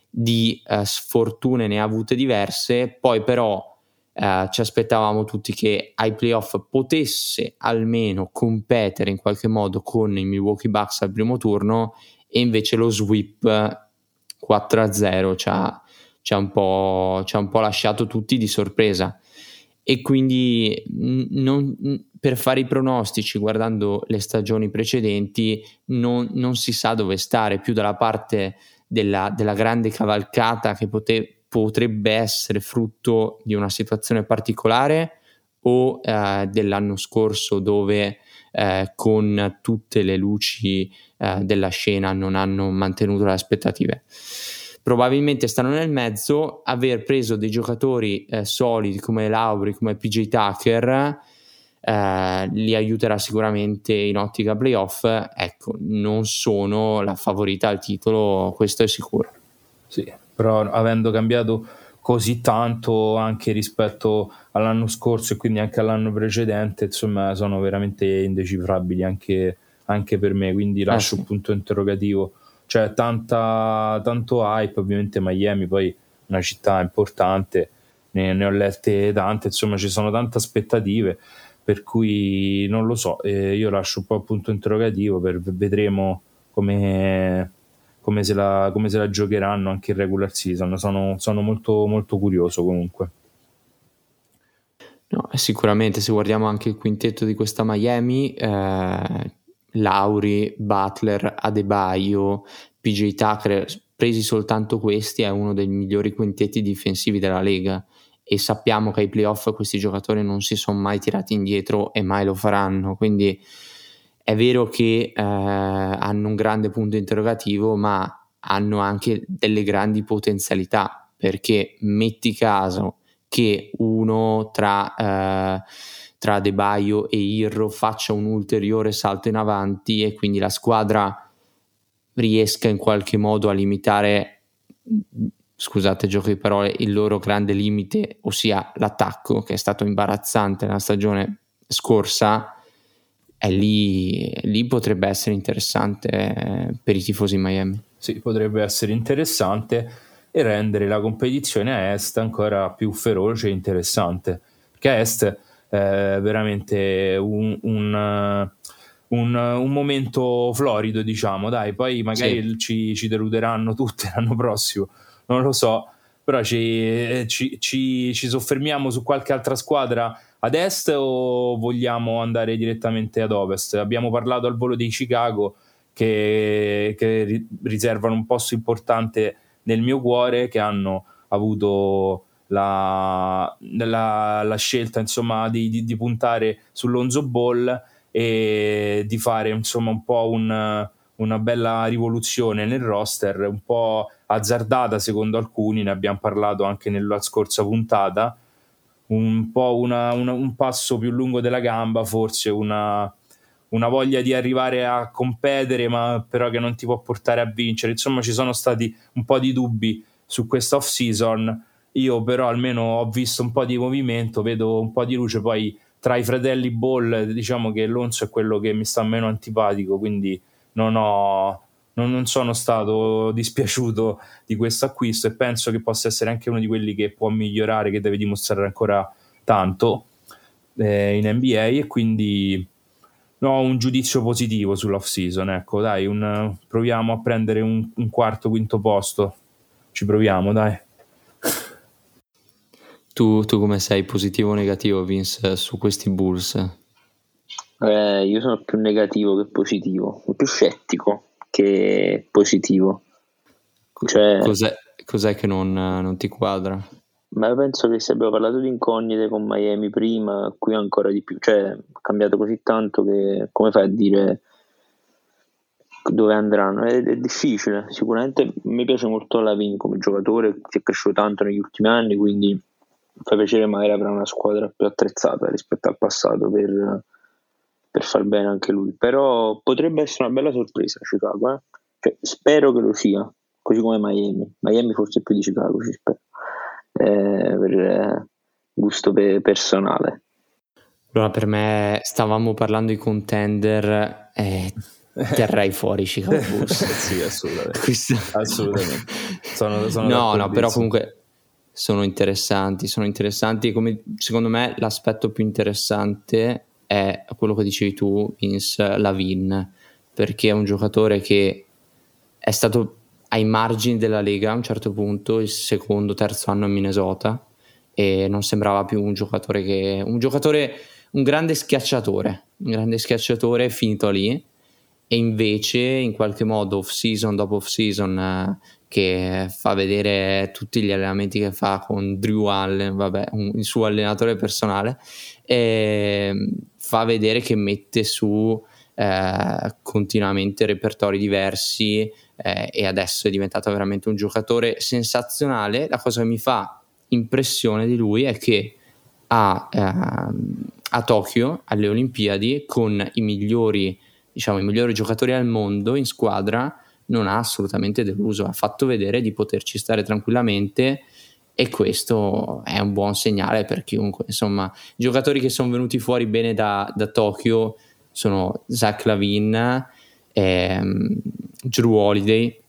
di sfortune ne ha avute diverse, poi però Uh, ci aspettavamo tutti che ai playoff potesse almeno competere in qualche modo con i Milwaukee Bucks al primo turno e invece lo sweep 4-0 ci ha, ci ha, un, po', ci ha un po' lasciato tutti di sorpresa. E quindi non, per fare i pronostici guardando le stagioni precedenti non, non si sa dove stare più dalla parte della, della grande cavalcata che poteva potrebbe essere frutto di una situazione particolare o eh, dell'anno scorso dove eh, con tutte le luci eh, della scena non hanno mantenuto le aspettative. Probabilmente stanno nel mezzo, aver preso dei giocatori eh, solidi come Lauri, come PJ Tucker, eh, li aiuterà sicuramente in ottica playoff. Ecco, non sono la favorita al titolo, questo è sicuro. Sì, però avendo cambiato così tanto anche rispetto all'anno scorso e quindi anche all'anno precedente, insomma, sono veramente indecifrabili anche, anche per me, quindi lascio ah, sì. un punto interrogativo. Cioè, tanta, tanto hype, ovviamente Miami poi una città importante, ne, ne ho lette tante, insomma, ci sono tante aspettative, per cui non lo so, eh, io lascio un po' il punto interrogativo, per, vedremo come come se la, come se la giocheranno anche in regular season. Sono, sono molto, molto curioso comunque. No, sicuramente se guardiamo anche il quintetto di questa Miami, eh, Lauri, Butler, Adebayo, PJ Tucker, presi soltanto questi, è uno dei migliori quintetti difensivi della Lega e sappiamo che ai playoff questi giocatori non si sono mai tirati indietro e mai lo faranno, quindi è vero che eh, hanno un grande punto interrogativo, ma hanno anche delle grandi potenzialità, perché metti caso che uno tra, eh, tra De Baio e Irro faccia un ulteriore salto in avanti e quindi la squadra riesca in qualche modo a limitare, scusate gioco di parole, il loro grande limite, ossia l'attacco che è stato imbarazzante nella stagione scorsa, lì, lì potrebbe essere interessante eh, per i tifosi Miami. Sì, potrebbe essere interessante e rendere la competizione a est ancora più feroce e interessante. Perché a est è veramente un, un, un, un momento florido, diciamo, dai, poi magari sì. ci, ci deluderanno tutte l'anno prossimo, non lo so, però ci, ci, ci, ci soffermiamo su qualche altra squadra ad est o vogliamo andare direttamente ad ovest? Abbiamo parlato al volo di Chicago che, che riservano un posto importante nel mio cuore, che hanno avuto la, la, la scelta insomma, di, di, di, puntare sull'Onzo Ball e di fare insomma, un po' un, una bella rivoluzione nel roster, un po' azzardata secondo alcuni, ne abbiamo parlato anche nella scorsa puntata, un po' una, una, un passo più lungo della gamba, forse una, una voglia di arrivare a competere, ma però che non ti può portare a vincere. Insomma, ci sono stati un po' di dubbi su questa off season io però almeno ho visto un po' di movimento, vedo un po' di luce, poi tra i fratelli Ball diciamo che Lonzo è quello che mi sta meno antipatico, quindi non, ho, non, non sono stato dispiaciuto di questo acquisto e penso che possa essere anche uno di quelli che può migliorare, che deve dimostrare ancora tanto eh, in NBA e quindi ho un giudizio positivo sull'off season, ecco dai, un, proviamo a prendere un, un quarto, quinto posto, ci proviamo dai. Tu, tu come sei, positivo o negativo, Vince, su questi Bulls? Eh, io sono più negativo che positivo, più scettico che positivo. Cioè, cos'è, cos'è che non, non, ti quadra? Ma penso che se abbiamo parlato di incognite con Miami prima, qui ancora di più, cioè è cambiato così tanto che come fai a dire dove andranno? È, è difficile, sicuramente mi piace molto Lavin come giocatore, si è cresciuto tanto negli ultimi anni, quindi fa piacere magari avrà una squadra più attrezzata rispetto al passato per, per far bene anche lui. Però potrebbe essere una bella sorpresa Chicago. Eh? Cioè, spero che lo sia, così come Miami. Miami forse più di Chicago, ci spero. Eh, per eh, gusto pe- personale. Allora, per me stavamo parlando di contender e terrei fuori Chicago Bulls. sì, assolutamente. Questo... assolutamente. Sono, sono no, no, però comunque sono interessanti, sono interessanti come secondo me l'aspetto più interessante è quello che dicevi tu, Vince Lavin, perché è un giocatore che è stato ai margini della Lega a un certo punto, il secondo, terzo anno in Minnesota e non sembrava più un giocatore che un giocatore un grande schiacciatore, un grande schiacciatore finito lì. E invece in qualche modo off season dopo off season eh, che fa vedere tutti gli allenamenti che fa con Drew Allen, vabbè, un, il suo allenatore personale, e fa vedere che mette su eh, continuamente repertori diversi eh, e adesso è diventato veramente un giocatore sensazionale. La cosa che mi fa impressione di lui è che a, eh, a Tokyo, alle Olimpiadi, con i migliori, diciamo, i migliori giocatori al mondo in squadra, non ha assolutamente deluso, ha fatto vedere di poterci stare tranquillamente e questo è un buon segnale per chiunque. Insomma, i giocatori che sono venuti fuori bene da, da Tokyo sono Zach Lavin, ehm, Drew Holiday,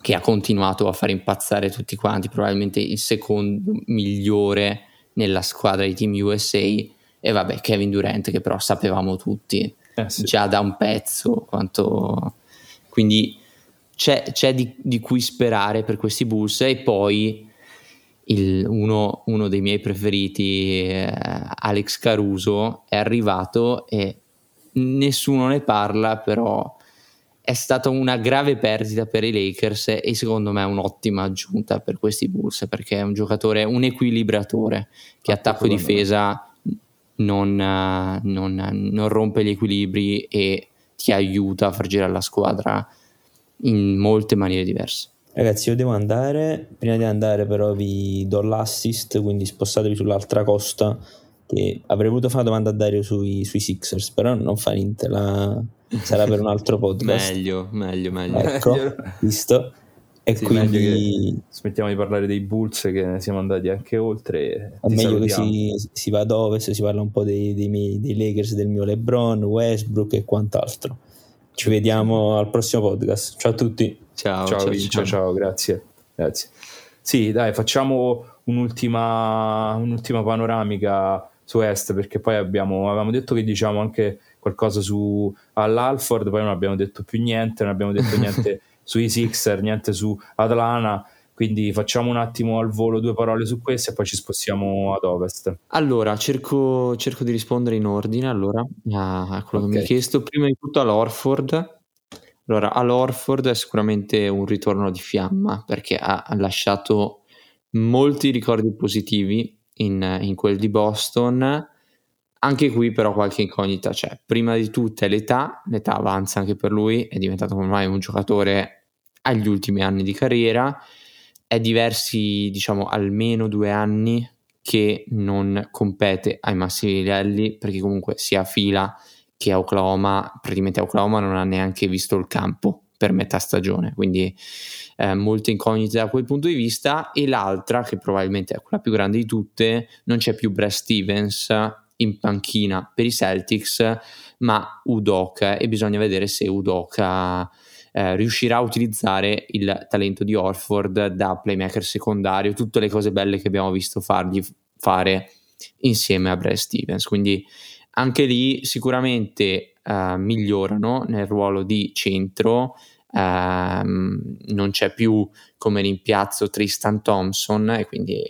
che ha continuato a far impazzare tutti quanti, probabilmente il secondo migliore nella squadra di Team USA, e vabbè, Kevin Durant, che però sapevamo tutti eh sì. già da un pezzo quanto... Quindi c'è, c'è di, di, cui sperare per questi Bulls e poi il, uno, uno, dei miei preferiti, eh, Alex Caruso, è arrivato e nessuno ne parla, però è stata una grave perdita per i Lakers e secondo me è un'ottima aggiunta per questi Bulls perché è un giocatore, un equilibratore che attacco e difesa non, non, non rompe gli equilibri e ti aiuta a far girare la squadra in molte maniere diverse. Ragazzi, io devo andare. Prima di andare, però, vi do l'assist. Quindi spostatevi sull'altra costa. Che avrei voluto fare una domanda a Dario sui, sui Sixers, però non fa niente. La... Sarà per un altro podcast. meglio, meglio, meglio. Ecco, visto. E sì, quindi smettiamo di parlare dei Bulls che siamo andati anche oltre. È meglio salutiamo. che si, si, va ad ovest, si parla un po' dei, dei, miei, dei Lakers, del mio LeBron, Westbrook e quant'altro. Ci vediamo al prossimo podcast. Ciao a tutti. Ciao, ciao, ciao, ciao, ciao grazie. grazie. Sì, dai, facciamo un'ultima, un'ultima panoramica su Est perché poi abbiamo, avevamo detto che diciamo anche qualcosa su all'Alford, poi non abbiamo detto più niente, non abbiamo detto niente sui Sixer, niente su Atlanta quindi facciamo un attimo al volo due parole su questo e poi ci spostiamo ad ovest. Allora, cerco, cerco di rispondere in ordine allora, a quello okay. che mi hai chiesto. Prima di tutto all'Orford. Allora, all'Orford è sicuramente un ritorno di fiamma perché ha lasciato molti ricordi positivi in, in quel di Boston. Anche qui però qualche incognita c'è. Prima di tutto è l'età, l'età avanza anche per lui, è diventato ormai un giocatore agli ultimi anni di carriera, è diversi, diciamo, almeno due anni che non compete ai massimi livelli, perché comunque sia fila che Oklahoma, praticamente Oklahoma non ha neanche visto il campo per metà stagione, quindi eh, molte incognite da quel punto di vista e l'altra che probabilmente è quella più grande di tutte, non c'è più Brad Stevens in panchina per i Celtics, ma Udoka e bisogna vedere se Udoka eh, riuscirà a utilizzare il talento di Orford da playmaker secondario, tutte le cose belle che abbiamo visto fargli fare insieme a Brad Stevens. Quindi anche lì sicuramente eh, migliorano nel ruolo di centro. Um, non c'è più come rimpiazzo Tristan Thompson e quindi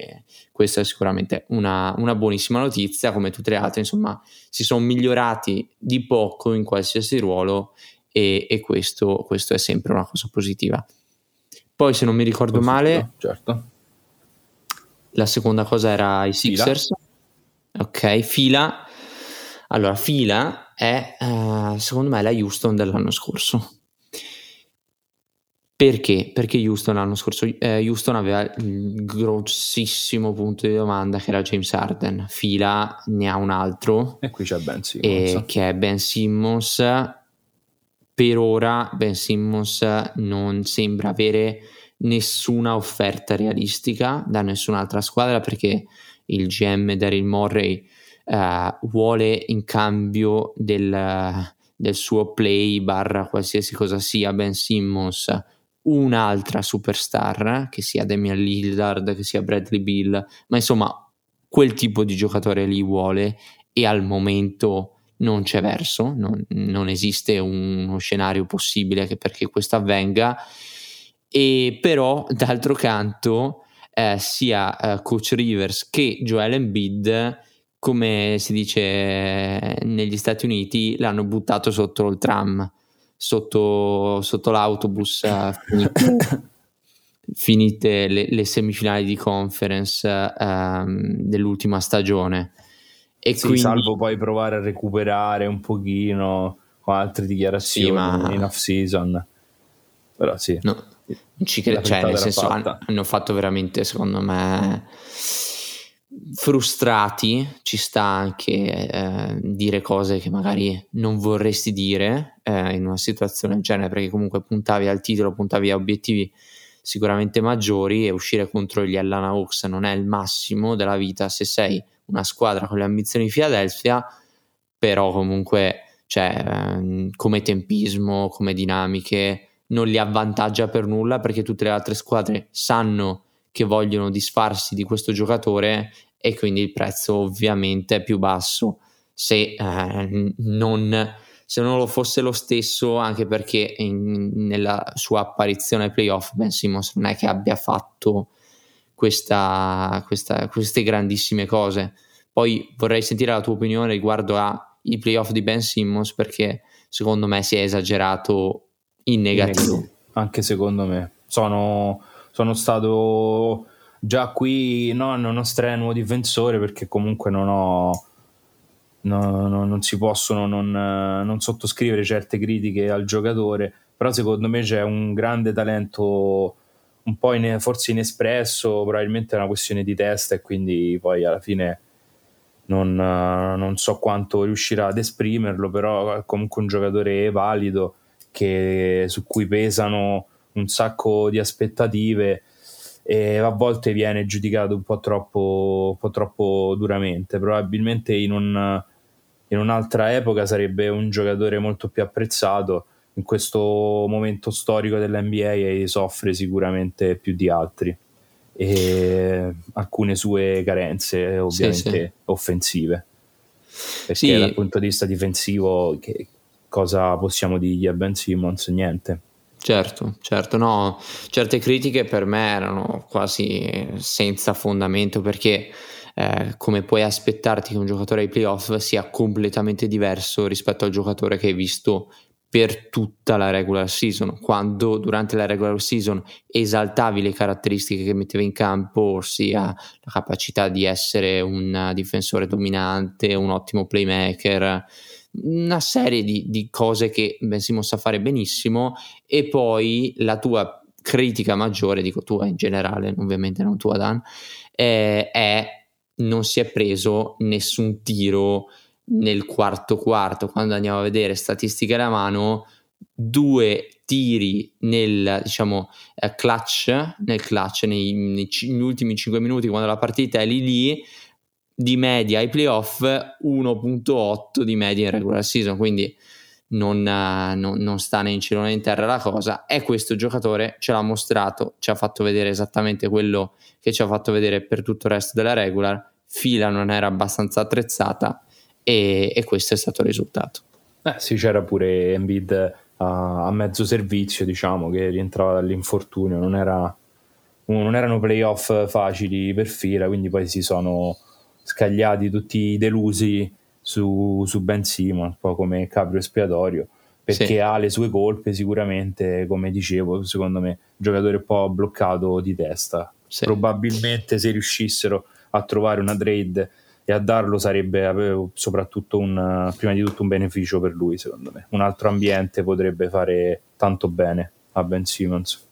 questa è sicuramente una, una, buonissima notizia come tutte le altre. Insomma si sono migliorati di poco in qualsiasi ruolo e, e questo, questo, è sempre una cosa positiva. Poi se non mi ricordo Positivo, male certo. la seconda cosa era i Sixers. Fila. ok fila allora fila è uh, secondo me la Houston dell'anno scorso perché? Perché Houston l'anno scorso eh, Houston aveva il grossissimo punto di domanda che era James Harden, fila ne ha un altro e qui c'è Ben Simmons e, che è Ben Simmons. Per ora Ben Simmons non sembra avere nessuna offerta realistica da nessun'altra squadra perché il GM Daryl Morray eh, vuole in cambio del, del suo play barra qualsiasi cosa sia Ben Simmons un'altra superstar, che sia Damian Lillard, che sia Bradley Bill, ma insomma quel tipo di giocatore lì vuole e al momento non c'è verso, non, non esiste uno scenario possibile che perché questo avvenga. E però d'altro canto eh, sia eh, coach Rivers che Joel Embiid come si dice negli Stati Uniti l'hanno buttato sotto il tram sotto, sotto l'autobus eh, finite, finite le, le, semifinali di conference um, dell'ultima stagione. E sì, quindi... salvo poi provare a recuperare un pochino con altre dichiarazioni sì, ma... in off season. Però sì. No, non ci credo, cioè nel senso hanno, hanno fatto veramente secondo me frustrati, ci sta anche eh, dire cose che magari non vorresti dire eh, in una situazione del genere, perché comunque puntavi al titolo, puntavi a obiettivi sicuramente maggiori e uscire contro gli Atlanta Hawks non è il massimo della vita se sei una squadra con le ambizioni di Philadelphia, però comunque cioè, eh, come tempismo, come dinamiche non li avvantaggia per nulla perché tutte le altre squadre sanno che vogliono disfarsi di questo giocatore e quindi il prezzo ovviamente è più basso. Se, eh, non, se non lo fosse lo stesso anche perché in, nella sua apparizione ai playoff Ben Simmons non è che abbia fatto questa, questa, queste grandissime cose. Poi vorrei sentire la tua opinione riguardo ai playoff di Ben Simmons perché secondo me si è esagerato in negativo. Anche secondo me. Sono sono stato già qui non uno strenuo difensore perché comunque non ho no, no, non si possono non, non, sottoscrivere certe critiche al giocatore però secondo me c'è un grande talento un po' in, forse inespresso probabilmente è una questione di testa e quindi poi alla fine non, non so quanto riuscirà ad esprimerlo però è comunque un giocatore valido che, su cui pesano un sacco di aspettative e a volte viene giudicato un po' troppo, un po troppo duramente. Probabilmente in, un, in un'altra epoca sarebbe un giocatore molto più apprezzato. In questo momento storico dell'NBA soffre sicuramente più di altri e alcune sue carenze ovviamente sì, sì. offensive perché sì. dal punto di vista difensivo che cosa possiamo dirgli a Ben Simmons? Niente Certo, certo, no, certe critiche per me erano quasi senza fondamento perché eh, come puoi aspettarti che un giocatore ai playoff sia completamente diverso rispetto al giocatore che hai visto per tutta la regular season. Quando durante la regular season esaltavi le caratteristiche che metteva in campo, ossia la capacità di essere un difensore dominante, un ottimo playmaker, una serie di, di cose che Ben Simmons sa fare benissimo, e poi la tua critica maggiore, dico tua in generale, ovviamente non tua Dan, eh, è non si è preso nessun tiro nel quarto quarto, quando andiamo a vedere statistiche alla mano, due tiri nel diciamo eh, clutch, nel clutch nei, nei, negli ultimi 5 minuti quando la partita è lì lì di media ai playoff 1.8 di media in regular season quindi non, non, non, sta né in cielo né in terra la cosa e questo giocatore ce l'ha mostrato ci ha fatto vedere esattamente quello che ci ha fatto vedere per tutto il resto della regular fila non era abbastanza attrezzata e, e questo è stato il risultato. Eh sì, c'era pure Embiid a, a mezzo servizio, diciamo, che rientrava dall'infortunio, non, era, non erano playoff facili per fila, quindi poi si sono scagliati tutti delusi su, su Ben Simon, un po' come caprio espiatorio, perché sì. ha le sue colpe sicuramente, come dicevo, secondo me, giocatore un po' bloccato di testa. Sì. Probabilmente se riuscissero a trovare una trade e a darlo sarebbe soprattutto un, prima di tutto un beneficio per lui secondo me un altro ambiente potrebbe fare tanto bene a Ben Simmons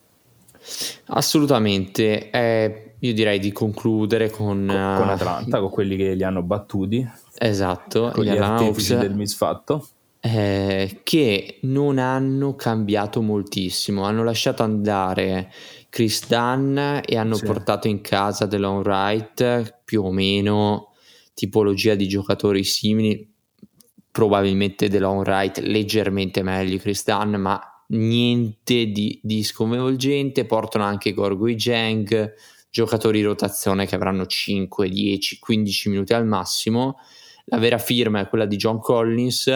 assolutamente eh, io direi di concludere con, con, con Atlanta con quelli che li hanno battuti. Esatto con gli, gli artefici del misfatto. Eh, che non hanno cambiato moltissimo. Hanno lasciato andare Chris Dunn e hanno sì. portato in casa Delon Wright più o meno tipologia di giocatori simili. Probabilmente Delon Wright leggermente meglio Chris Dunn ma niente di, di sconvolgente. Portano anche Gorgui Jang giocatori di rotazione che avranno 5, 10, 15 minuti al massimo la vera firma è quella di John Collins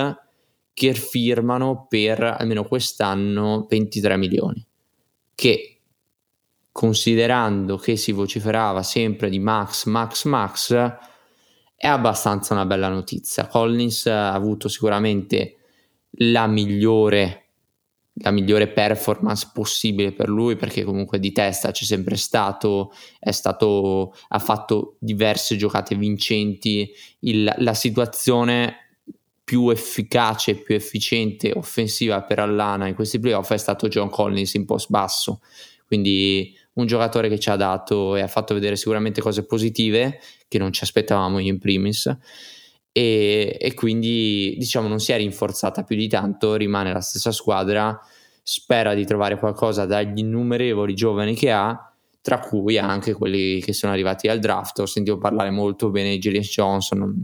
che firmano per almeno quest'anno 23 milioni che considerando che si vociferava sempre di Max, Max, Max, è abbastanza una bella notizia. Collins ha avuto sicuramente la migliore, la migliore performance possibile per lui perché comunque di testa c'è sempre stato, stato ha fatto diverse giocate vincenti, il, la situazione più efficace più efficiente offensiva per Allana in questi playoff è stato John Collins in post basso. Quindi un giocatore che ci ha dato e ha fatto vedere sicuramente cose positive che non ci aspettavamo in primis e, e quindi diciamo non si è rinforzata più di tanto, rimane la stessa squadra, spera di trovare qualcosa dagli innumerevoli giovani che ha tra cui anche quelli che sono arrivati al draft. Ho sentito parlare molto bene di Julius Johnson,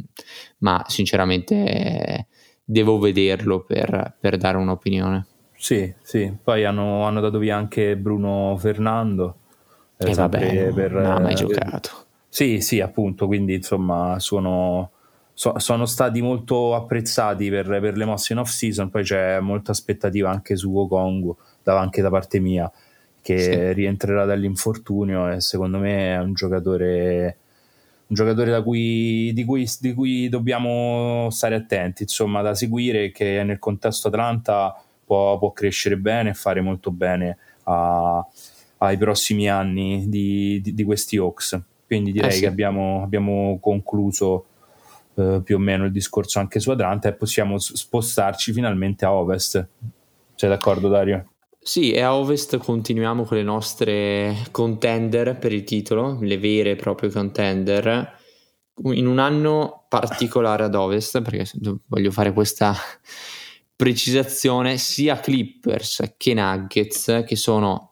ma sinceramente devo vederlo per, per dare un'opinione. Sì, sì, poi hanno, hanno, dato via anche Bruno Fernando. Eh, e vabbè, per, non ha mai eh, giocato. Sì, sì, appunto, quindi insomma sono, so, sono stati molto apprezzati per, per, le mosse in off season, poi c'è molta aspettativa anche su Okongo, anche da parte mia, che sì. rientrerà dall'infortunio e secondo me è un giocatore un giocatore cui, di, cui, di, cui, dobbiamo stare attenti, insomma, da seguire, che nel contesto Atlanta può, può crescere bene e fare molto bene a, ai prossimi anni di, di, di, questi Hawks. Quindi direi eh sì. che abbiamo, abbiamo concluso eh, più o meno il discorso anche su Atlanta e possiamo spostarci finalmente a Ovest. Sei d'accordo Dario? Sì, e a Ovest continuiamo con le nostre contender per il titolo, le vere e proprie contender. In un anno particolare ad Ovest, perché voglio fare questa precisazione sia Clippers che Nuggets che sono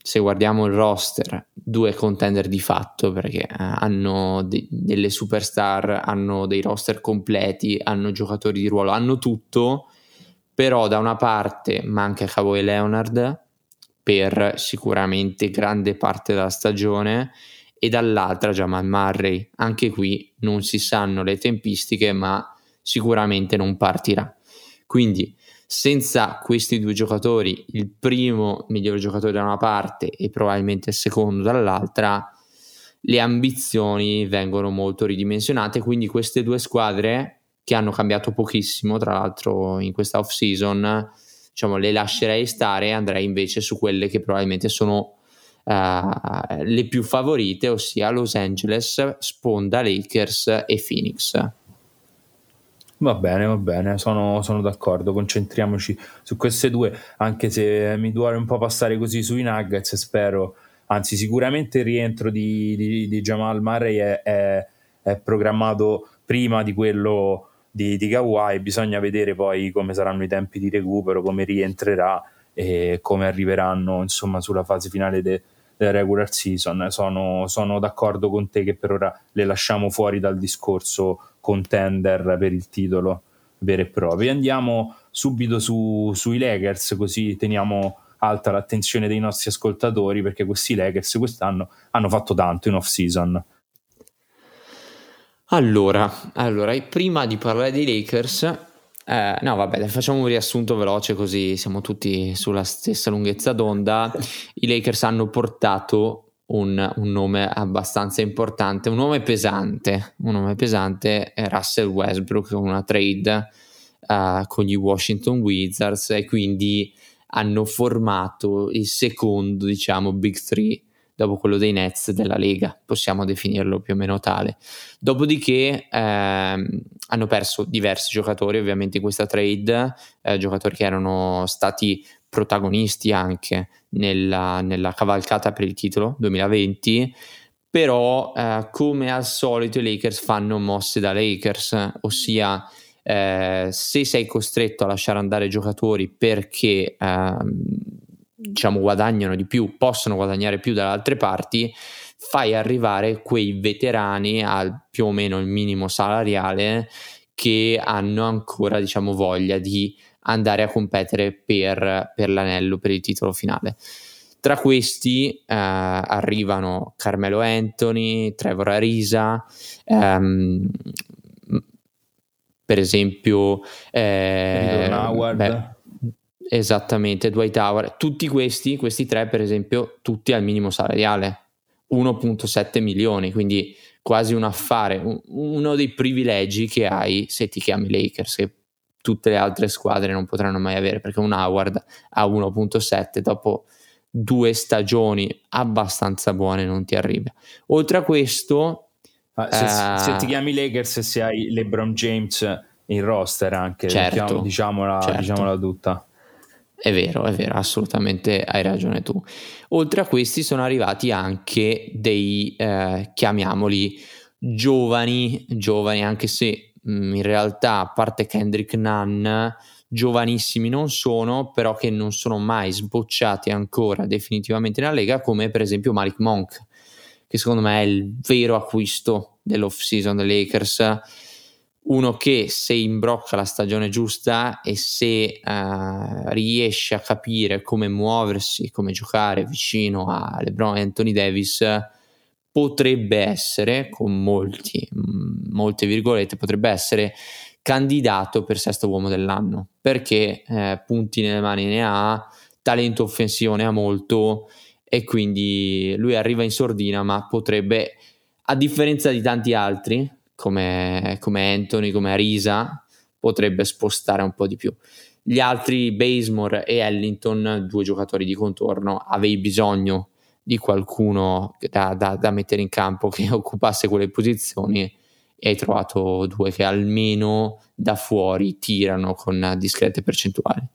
se guardiamo il roster due contender di fatto perché eh, hanno de- delle superstar hanno dei roster completi hanno giocatori di ruolo hanno tutto però da una parte manca Kawhi Leonard per sicuramente grande parte della stagione e dall'altra Jamal Murray. Anche qui non si sanno le tempistiche ma sicuramente non partirà. Quindi senza questi due giocatori, il primo miglior giocatore da una parte e probabilmente il secondo dall'altra, le ambizioni vengono molto ridimensionate. Quindi queste due squadre che hanno cambiato pochissimo, tra l'altro in questa off season, diciamo, le lascerei stare e andrei invece su quelle che probabilmente sono uh, le più favorite, ossia Los Angeles, Sponda, Lakers e Phoenix. Va bene, va bene, sono, sono, d'accordo. Concentriamoci su queste due, anche se mi duole un po' passare così sui Nuggets. Spero, anzi, sicuramente il rientro di, di, di Jamal Murray è, è, è, programmato prima di quello di, di Kawhi. Bisogna vedere poi come saranno i tempi di recupero, come rientrerà e come arriveranno insomma sulla fase finale de, della regular season. Sono, sono d'accordo con te che per ora le lasciamo fuori dal discorso contender per il titolo vero e proprio. Andiamo subito su, sui Lakers, così teniamo alta l'attenzione dei nostri ascoltatori perché questi Lakers quest'anno hanno fatto tanto in off season. Allora, allora, prima di parlare dei Lakers, eh, no, vabbè, facciamo un riassunto veloce così siamo tutti sulla stessa lunghezza d'onda. I Lakers hanno portato un, un, nome abbastanza importante, un nome pesante, un nome pesante è Russell Westbrook una trade uh, con gli Washington Wizards e quindi hanno formato il secondo, diciamo, Big Three dopo quello dei Nets della Lega, possiamo definirlo più o meno tale. Dopodiché ehm, hanno perso diversi giocatori ovviamente in questa trade, eh, giocatori che erano stati protagonisti anche nella, nella cavalcata per il titolo 2020 però eh, come al solito i Lakers fanno mosse da Lakers ossia eh, se sei costretto a lasciare andare giocatori perché eh, diciamo guadagnano di più possono guadagnare più dalle altre parti fai arrivare quei veterani al più o meno il minimo salariale che hanno ancora diciamo voglia di andare a competere per, per l'anello, per il titolo finale. Tra questi eh, arrivano Carmelo Anthony, Trevor Arisa, ehm, per esempio eh, Howard. Beh, esattamente, Dwight Howard. Tutti questi, questi tre per esempio, tutti al minimo salariale, 1.7 milioni, quindi quasi un affare, uno dei privilegi che hai se ti chiami Lakers, che tutte le altre squadre non potranno mai avere perché un Howard a 1.7 dopo due stagioni abbastanza buone non ti arriva. Oltre a questo, ah, se, eh, se, ti chiami Lakers, se hai LeBron James in roster anche, certo, diciamola, certo. diciamola tutta. È vero, è vero, assolutamente hai ragione tu. Oltre a questi sono arrivati anche dei, eh, chiamiamoli, giovani, giovani anche se Mm, in realtà, a parte Kendrick Nunn, giovanissimi non sono, però che non sono mai sbocciati ancora definitivamente nella Lega, come per esempio Malik Monk, che secondo me è il vero acquisto dell'off season dei Lakers. Uno che se imbrocca la stagione giusta e se uh, riesce a capire come muoversi, come giocare vicino a LeBron e Anthony Davis, potrebbe essere, con molti, molte virgolette, potrebbe essere candidato per sesto uomo dell'anno perché eh, punti nelle mani ne ha, talento offensivo ne ha molto e quindi lui arriva in sordina ma potrebbe, a differenza di tanti altri come, come Anthony, come Arisa, potrebbe spostare un po' di più. Gli altri, Basemore e Ellington, due giocatori di contorno, avevi bisogno di qualcuno da, da, da, mettere in campo che occupasse quelle posizioni e hai trovato due che almeno da fuori tirano con discrete percentuali.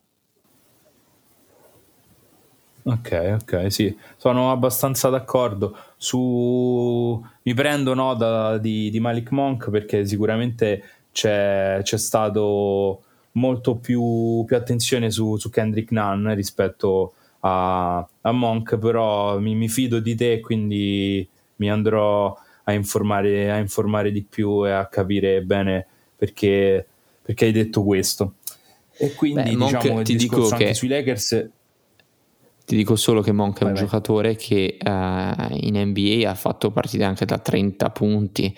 Ok, ok, sì, sono abbastanza d'accordo. Su... Mi prendo nota di, di Malik Monk perché sicuramente c'è, c'è stato molto più, più attenzione su, su Kendrick Nunn rispetto a a, Monk, però mi, mi, fido di te, quindi mi andrò a informare, a informare di più e a capire bene perché, perché hai detto questo. E quindi Beh, diciamo Monk, ti dico che sui Lakers ti dico solo che Monk è un vai. giocatore che uh, in NBA ha fatto partite anche da 30 punti,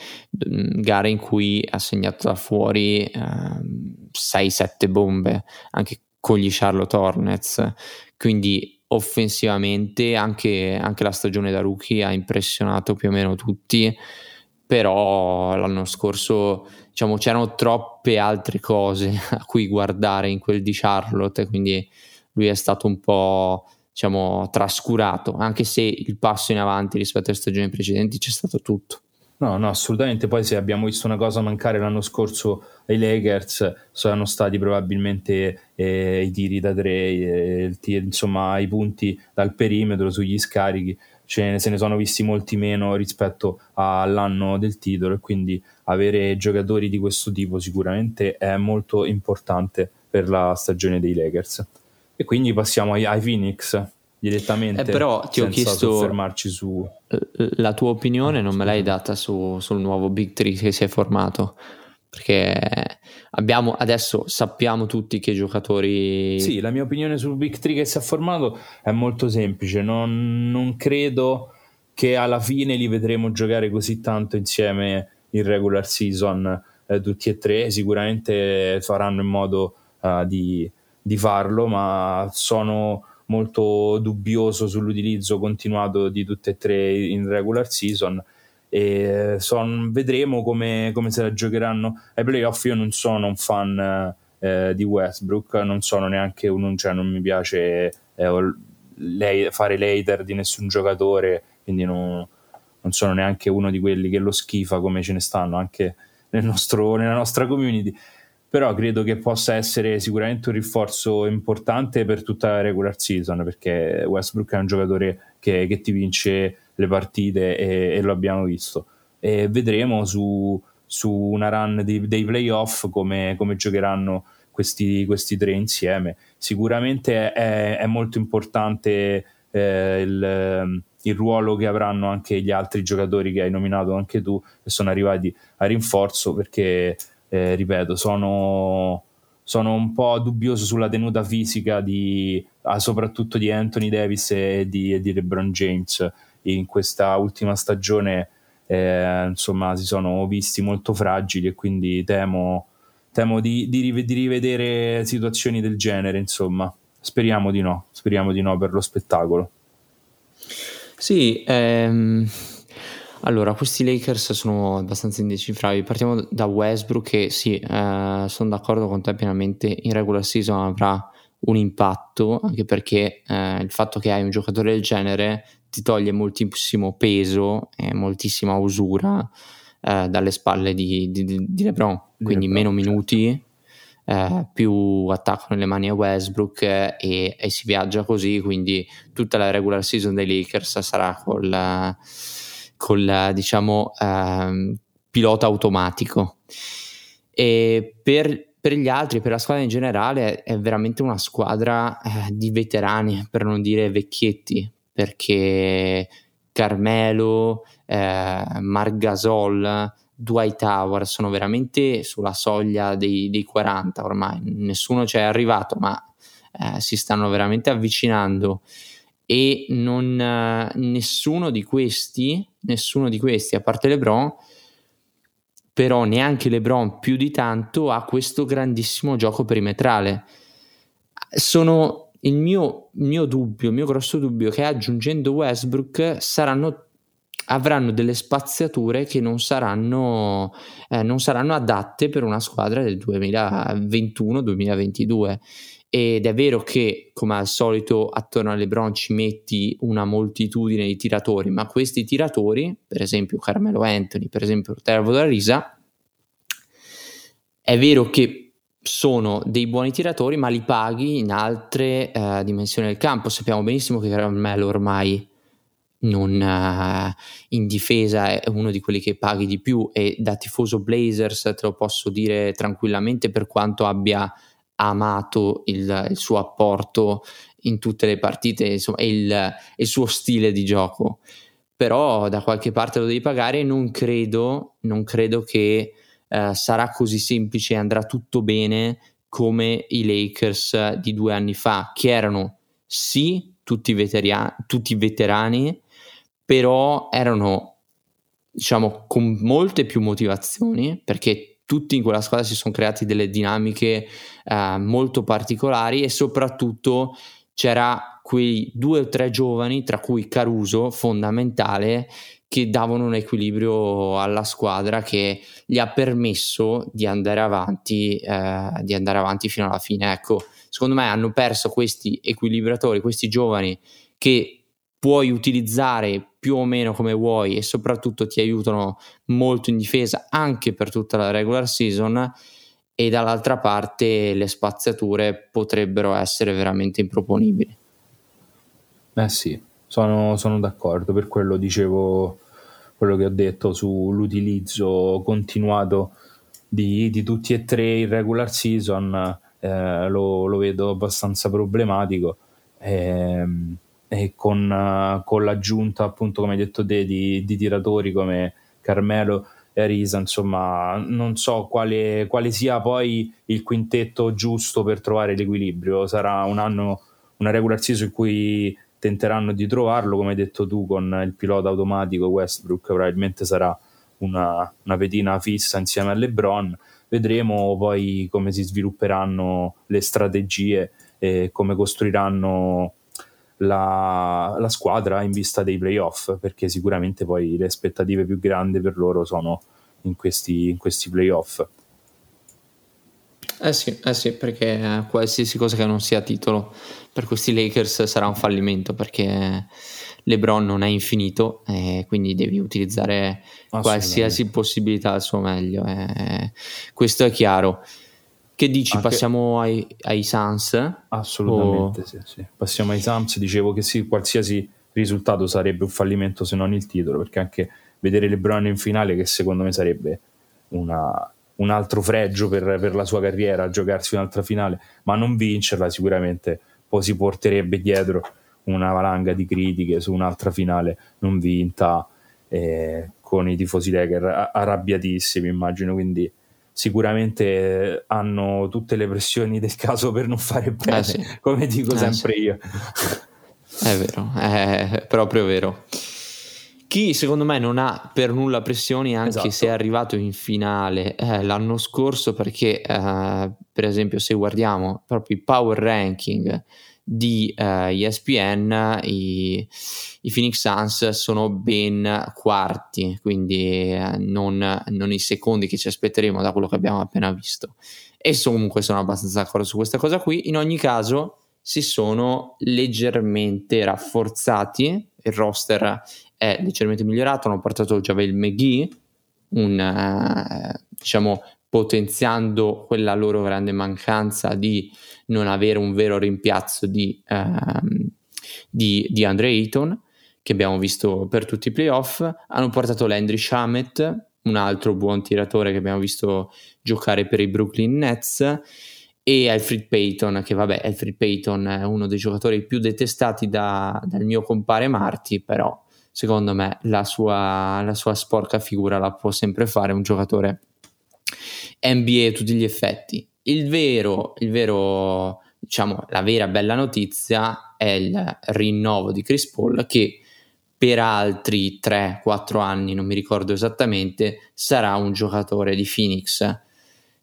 mm, gare in cui ha segnato da fuori uh, ehm, 6-7 bombe, anche con gli Charlotte Hornets. Quindi offensivamente anche, anche, la stagione da rookie ha impressionato più o meno tutti però l'anno scorso diciamo c'erano troppe altre cose a cui guardare in quel di Charlotte quindi lui è stato un po' diciamo trascurato, anche se il passo in avanti rispetto alle stagioni precedenti c'è stato tutto. No, no, assolutamente. Poi se abbiamo visto una cosa mancare l'anno scorso ai Lakers, sono stati probabilmente eh, i tiri da tre, eh, insomma i punti dal perimetro sugli scarichi. Ce, se ne sono visti molti meno rispetto all'anno del titolo e quindi avere giocatori di questo tipo sicuramente è molto importante per la stagione dei Lakers. E quindi passiamo ai, ai Phoenix direttamente. Eh, però ti ho chiesto soffermarci su la tua opinione, non me l'hai data su, sul nuovo Big Tree che si è formato. Perché abbiamo adesso sappiamo tutti che giocatori. Sì, la mia opinione sul Big Tree che si è formato è molto semplice. Non, non credo che alla fine li vedremo giocare così tanto insieme in regular season eh, tutti e tre. Sicuramente faranno in modo uh, di, di farlo, ma sono molto dubbioso sull'utilizzo continuato di tutte e tre in regular season e son, vedremo come, come, se la giocheranno. Ai playoff io non sono un fan eh, di Westbrook non sono neanche un cioè non mi piace eh, lei, fare later di nessun giocatore quindi non, non, sono neanche uno di quelli che lo schifa come ce ne stanno anche nel nostro, nella nostra community però credo che possa essere sicuramente un rinforzo importante per tutta la regular season perché Westbrook è un giocatore che, che ti vince le partite e, e, lo abbiamo visto. E vedremo su, su una run di, dei playoff come, come giocheranno questi, questi, tre insieme. Sicuramente è, è molto importante eh, il, il ruolo che avranno anche gli altri giocatori che hai nominato anche tu che sono arrivati a rinforzo perché eh, ripeto, sono, sono, un po' dubbioso sulla tenuta fisica di, ah, soprattutto di Anthony Davis e di, e di, LeBron James. In questa ultima stagione, eh, insomma, si sono visti molto fragili e quindi temo, temo di, di, rivedere situazioni del genere. Insomma, speriamo di no, speriamo di no per lo spettacolo. Sì, ehm, allora, questi Lakers sono abbastanza indecifrabili. Partiamo da Westbrook che sì, eh, sono d'accordo con te pienamente, in regular season avrà un impatto, anche perché eh, il fatto che hai un giocatore del genere ti toglie moltissimo peso e moltissima usura eh, dalle spalle di, di, di LeBron, quindi meno certo. minuti, eh, più attacco nelle mani a Westbrook eh, e, e, si viaggia così, quindi tutta la regular season dei Lakers sarà col col diciamo ehm, pilota automatico. E per, per, gli altri, per la squadra in generale, è veramente una squadra eh, di veterani, per non dire vecchietti, perché Carmelo, eh, Margasol, Dwight Howard sono veramente sulla soglia dei, dei 40 ormai, nessuno ci è arrivato, ma eh, si stanno veramente avvicinando e non, eh, nessuno di questi, nessuno di questi, a parte LeBron, però neanche LeBron più di tanto ha questo grandissimo gioco perimetrale. Sono il mio, mio dubbio, il mio grosso dubbio che aggiungendo Westbrook saranno avranno delle spaziature che non saranno, eh, non saranno adatte per una squadra del 2021-2022 ed è vero che come al solito attorno a LeBron ci metti una moltitudine di tiratori, ma questi tiratori, per esempio Carmelo Anthony, per esempio Tervo da Risa, è vero che sono dei buoni tiratori, ma li paghi in altre uh, dimensioni del campo. Sappiamo benissimo che Carmelo ormai non, uh, in difesa è uno di quelli che paghi di più e da tifoso Blazers te lo posso dire tranquillamente per quanto abbia amato il, il, suo apporto in tutte le partite insomma, e il, il, suo stile di gioco. Però da qualche parte lo devi pagare e non credo, non credo che eh, sarà così semplice e andrà tutto bene come i Lakers di due anni fa, che erano sì tutti, veteria- tutti veterani, però erano diciamo con molte più motivazioni perché tutti in quella squadra si sono creati delle dinamiche eh, molto particolari e soprattutto c'era quei due o tre giovani, tra cui Caruso, fondamentale, che davano un equilibrio alla squadra che gli ha permesso di andare avanti, eh, di andare avanti fino alla fine. Ecco, secondo me hanno perso questi equilibratori, questi giovani che puoi utilizzare più o meno come vuoi e soprattutto ti aiutano molto in difesa anche per tutta la regular season e dall'altra parte le spaziature potrebbero essere veramente improponibili. Eh sì, sono, sono d'accordo, per quello dicevo quello che ho detto sull'utilizzo continuato di, di tutti e tre in regular season, eh, lo, lo, vedo abbastanza problematico. Eh, e con, con, l'aggiunta, appunto, come hai detto te, di, di tiratori come Carmelo e Arisa, insomma, non so quale, quale, sia poi il quintetto giusto per trovare l'equilibrio. Sarà un anno, una regular season in cui tenteranno di trovarlo, come hai detto tu, con il pilota automatico Westbrook, probabilmente sarà una, una pedina fissa insieme a LeBron. Vedremo poi come si svilupperanno le strategie e come costruiranno la, la, squadra in vista dei playoff, perché sicuramente poi le aspettative più grandi per loro sono in questi, in questi playoff. Eh sì, eh sì, perché qualsiasi cosa che non sia titolo per questi Lakers sarà un fallimento perché LeBron non è infinito e quindi devi utilizzare qualsiasi possibilità al suo meglio. Eh, questo è chiaro. Che dici? Anche... Passiamo ai, ai Suns? Assolutamente, o... sì, sì. Passiamo ai Suns. Dicevo che sì, qualsiasi risultato sarebbe un fallimento se non il titolo, perché anche vedere LeBron in finale, che secondo me sarebbe una, un altro fregio per, per, la sua carriera, giocarsi un'altra finale, ma non vincerla sicuramente poi si porterebbe dietro una valanga di critiche su un'altra finale non vinta eh, con i tifosi Laker arrabbiatissimi immagino quindi sicuramente hanno tutte le pressioni del caso per non fare bene eh sì. come dico eh sempre sì. io è vero è proprio vero chi secondo me non ha per nulla pressioni anche esatto. se è arrivato in finale eh, l'anno scorso perché eh, per esempio se guardiamo proprio i power ranking di eh, ESPN i, i, Phoenix Suns sono ben quarti quindi eh, non, non, i secondi che ci aspetteremo da quello che abbiamo appena visto. E comunque sono abbastanza d'accordo su questa cosa qui. In ogni caso si sono leggermente rafforzati. Il roster è leggermente migliorato, hanno portato Javel McGee, un, uh, diciamo, potenziando quella loro grande mancanza di non avere un vero rimpiazzo di, uh, di, di Andre Ayton, che abbiamo visto per tutti i playoff. Hanno portato Landry Shamet, un altro buon tiratore che abbiamo visto giocare per i Brooklyn Nets e Alfred Payton, che vabbè, Alfred Payton è uno dei giocatori più detestati da, dal mio compare Marti, però secondo me la sua, la sua sporca figura la può sempre fare un giocatore NBA a tutti gli effetti. Il vero, il vero, diciamo, la vera bella notizia è il rinnovo di Chris Paul che per altri 3-4 anni, non mi ricordo esattamente, sarà un giocatore di Phoenix.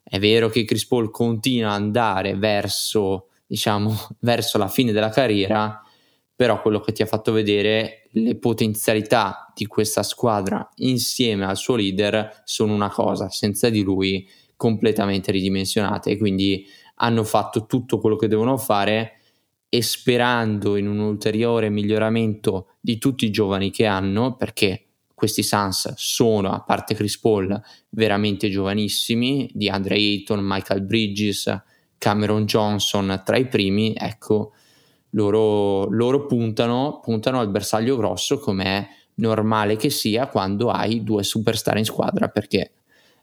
È vero che Chris Paul continua ad andare verso, diciamo, verso la fine della carriera, però quello che ti ha fatto vedere le potenzialità di questa squadra insieme al suo leader sono una cosa, senza di lui completamente ridimensionate e quindi hanno fatto tutto quello che devono fare e sperando in un ulteriore miglioramento di tutti i giovani che hanno perché questi Suns sono, a parte Chris Paul, veramente giovanissimi, di Andre Ayton, Michael Bridges, Cameron Johnson tra i primi, ecco, loro, loro puntano, puntano al bersaglio grosso come è normale che sia quando hai due superstar in squadra perché,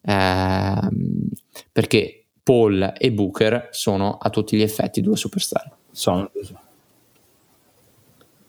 ehm, perché Paul e Booker sono a tutti gli effetti due superstar. Sono,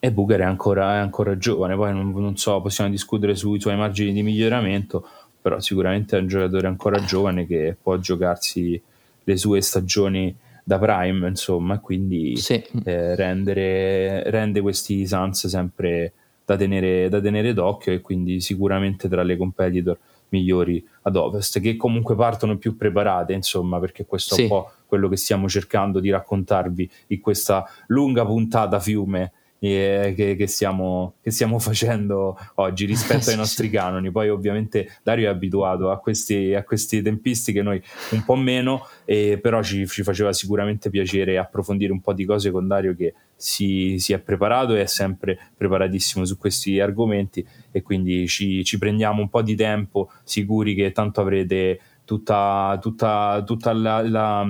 e Booker è ancora, è ancora giovane, poi non, non, so, possiamo discutere sui suoi margini di miglioramento, però sicuramente è un giocatore ancora giovane che può giocarsi le sue stagioni da Prime, insomma, quindi sì. eh, rendere, rende questi Suns sempre da tenere, da tenere d'occhio e quindi sicuramente tra le competitor migliori ad ovest, che comunque partono più preparate, insomma, perché questo sì. è un po' quello che stiamo cercando di raccontarvi in questa lunga puntata fiume eh, che, che, stiamo, che, stiamo, facendo oggi rispetto ai nostri canoni. Poi ovviamente Dario è abituato a, questi, a queste tempistiche, noi un po' meno, eh, però ci, ci, faceva sicuramente piacere approfondire un po' di cose con Dario che si, si, è preparato e è sempre preparatissimo su questi argomenti e quindi ci, ci prendiamo un po' di tempo, sicuri che tanto avrete tutta, tutta, tutta la, la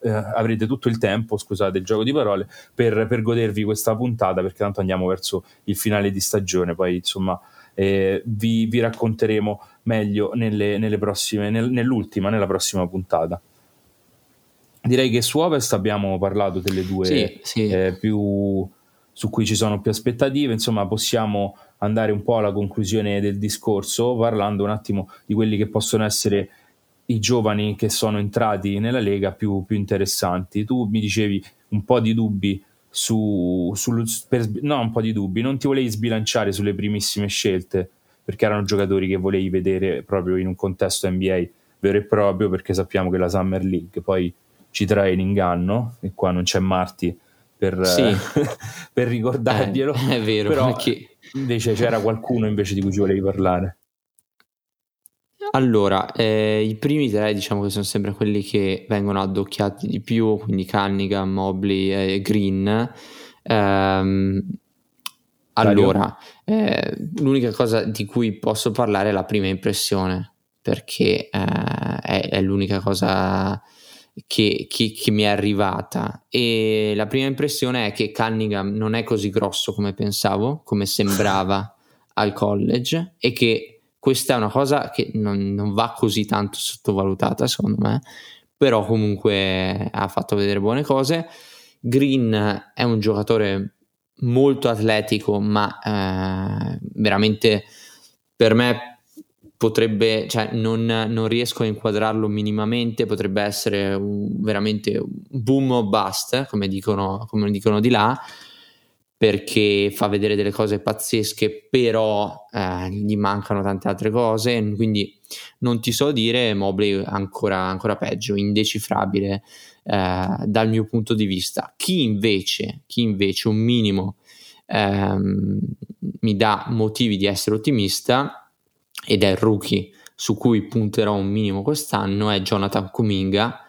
eh, avrete tutto il tempo, scusate il gioco di parole, per, per, godervi questa puntata perché tanto andiamo verso il finale di stagione, poi insomma eh, vi, vi, racconteremo meglio nelle, nelle prossime, nel, nell'ultima, nella prossima puntata. Direi che su Ovest abbiamo parlato delle due sì, sì. Eh, più su cui ci sono più aspettative, insomma possiamo andare un po' alla conclusione del discorso parlando un attimo di quelli che possono essere i giovani che sono entrati nella Lega più, più interessanti. Tu mi dicevi un po' di dubbi su, sul, per, no, un po' di dubbi, non ti volevi sbilanciare sulle primissime scelte perché erano giocatori che volevi vedere proprio in un contesto NBA vero e proprio perché sappiamo che la Summer League poi ci trae in inganno e qua non c'è Marti per, sì. per ricordarglielo eh, è vero però perché... invece c'era qualcuno invece di cui ci volevi parlare allora, eh, i primi tre diciamo che sono sempre quelli che vengono addocchiati di più, quindi Cunningham, Mobley e Green. Ehm, allora, eh, l'unica cosa di cui posso parlare è la prima impressione, perché eh, è, è, l'unica cosa che, che, che, mi è arrivata. E la prima impressione è che Cunningham non è così grosso come pensavo, come sembrava al college, e che questa è una cosa che non, non va così tanto sottovalutata secondo me, però comunque ha fatto vedere buone cose. Green è un giocatore molto atletico, ma eh, veramente per me potrebbe, cioè non, non, riesco a inquadrarlo minimamente, potrebbe essere un, veramente boom o bust, come dicono, come dicono di là perché fa vedere delle cose pazzesche, però eh, gli mancano tante altre cose, quindi non ti so dire, Mobley ancora, ancora peggio, indecifrabile eh, dal mio punto di vista. Chi invece, chi invece un minimo ehm, mi dà motivi di essere ottimista ed è il rookie su cui punterò un minimo quest'anno è Jonathan Kuminga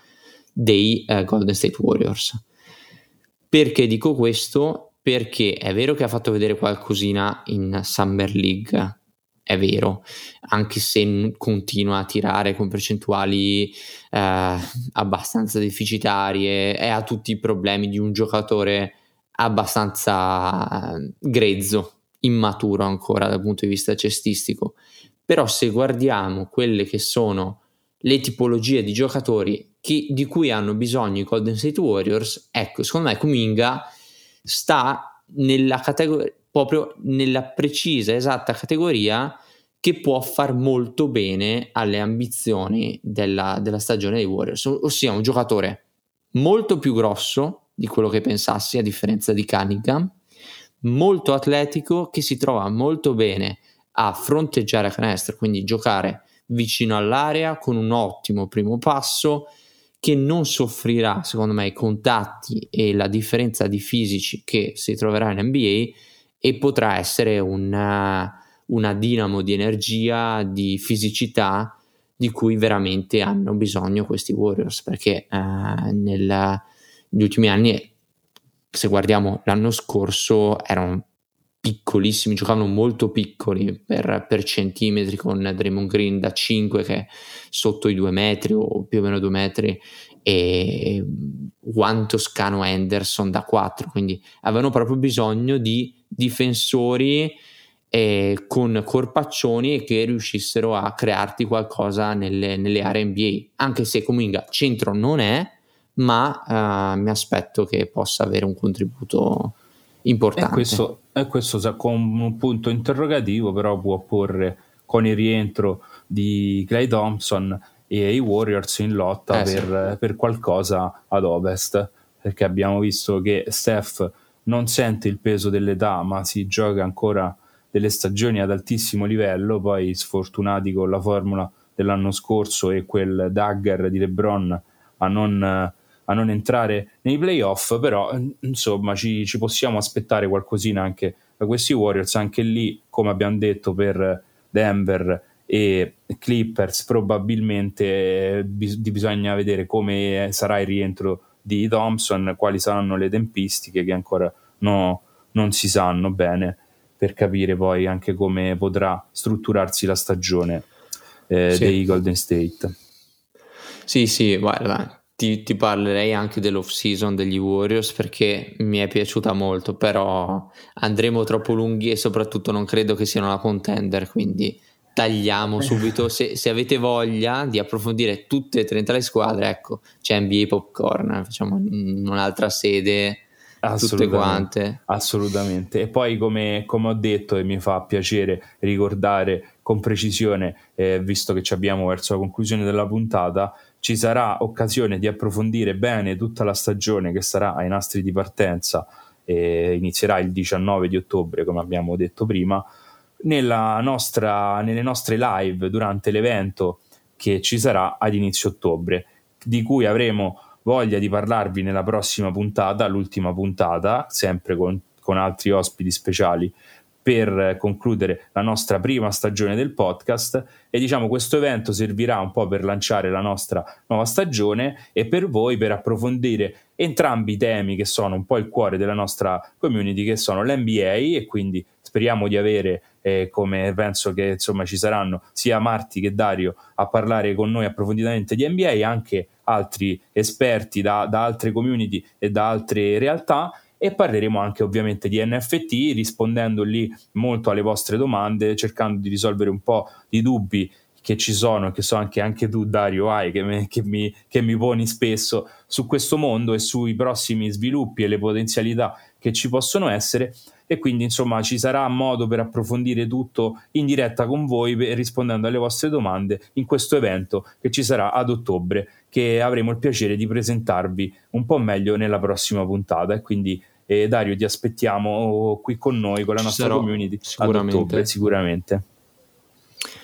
dei eh, Golden State Warriors. Perché dico questo? Perché è vero che ha fatto vedere qualcosina in Summer League, è vero, anche se continua a tirare con percentuali eh, abbastanza deficitarie e ha tutti i problemi di un giocatore abbastanza eh, grezzo, immaturo ancora dal punto di vista cestistico. Però se guardiamo quelle che sono le tipologie di giocatori che, di cui hanno bisogno i Golden State Warriors, ecco, secondo me Kuminga sta nella categoria, proprio nella precisa, esatta categoria che può far molto bene alle ambizioni della, della stagione dei Warriors, ossia un giocatore molto più grosso di quello che pensassi, a differenza di Cunningham, molto atletico, che si trova molto bene a fronteggiare a canestro, quindi giocare vicino all'area con un ottimo primo passo, che non soffrirà, secondo me, i contatti e la differenza di fisici che si troverà in NBA e potrà essere una, una dinamo di energia, di fisicità di cui veramente hanno bisogno questi Warriors perché eh, nel, negli ultimi anni, se guardiamo l'anno scorso, erano piccolissimi, giocavano molto piccoli per, per, centimetri con Draymond Green da 5 che è sotto i 2 metri o più o meno 2 metri e Juan Toscano Anderson da 4 quindi avevano proprio bisogno di difensori eh, con corpaccioni che riuscissero a crearti qualcosa nelle, nelle aree NBA anche se Cominga centro non è ma uh, mi aspetto che possa avere un contributo importante. E questo, e questo con un punto interrogativo, però può porre con il rientro di Clay Thompson e i Warriors in lotta eh, per, sì. per, qualcosa ad ovest, perché abbiamo visto che Steph non sente il peso dell'età, ma si gioca ancora delle stagioni ad altissimo livello, poi sfortunati con la formula dell'anno scorso e quel dagger di LeBron a non, a non entrare nei playoff, però insomma ci, ci, possiamo aspettare qualcosina anche da questi Warriors, anche lì come abbiamo detto per Denver e Clippers probabilmente bis- bisogna vedere come sarà il rientro di Thompson, quali saranno le tempistiche che ancora no, non si sanno bene per capire poi anche come potrà strutturarsi la stagione eh, sì. dei Golden State. Sì, sì, guarda, ti, ti, parlerei anche dell'off season degli Warriors perché mi è piaciuta molto, però andremo troppo lunghi e soprattutto non credo che siano una contender, quindi tagliamo subito. Se, se, avete voglia di approfondire tutte e 30 le squadre, ecco, c'è NBA Popcorn, facciamo in un'altra sede tutte quante. Assolutamente. E poi, come, come, ho detto, e mi fa piacere ricordare con precisione, eh, visto che ci abbiamo verso la conclusione della puntata, ci sarà occasione di approfondire bene tutta la stagione che sarà ai nastri di partenza. e inizierà il 19 di ottobre, come abbiamo detto prima, nostra, nelle nostre live durante l'evento che ci sarà ad inizio ottobre, di cui avremo voglia di parlarvi nella prossima puntata, l'ultima puntata, sempre con, con altri ospiti speciali per concludere la nostra prima stagione del podcast. E diciamo questo evento servirà un po' per lanciare la nostra nuova stagione e per voi per approfondire entrambi i temi che sono un po' il cuore della nostra community che sono l'NBA e quindi speriamo di avere eh, come penso che insomma ci saranno sia Marti che Dario a parlare con noi approfonditamente di NBA e anche altri esperti da, da altre community e da altre realtà e parleremo anche ovviamente di NFT rispondendo lì molto alle vostre domande cercando di risolvere un po' di dubbi che ci sono, che so anche, anche tu Dario hai, che, me, che, mi, che mi poni spesso su questo mondo e sui prossimi sviluppi e le potenzialità che ci possono essere. E quindi insomma ci sarà modo per approfondire tutto in diretta con voi rispondendo alle vostre domande in questo evento che ci sarà ad ottobre che avremo il piacere di presentarvi un po' meglio nella prossima puntata. E quindi eh, Dario ti aspettiamo qui con noi con la nostra sarò, community sicuramente. ottobre sicuramente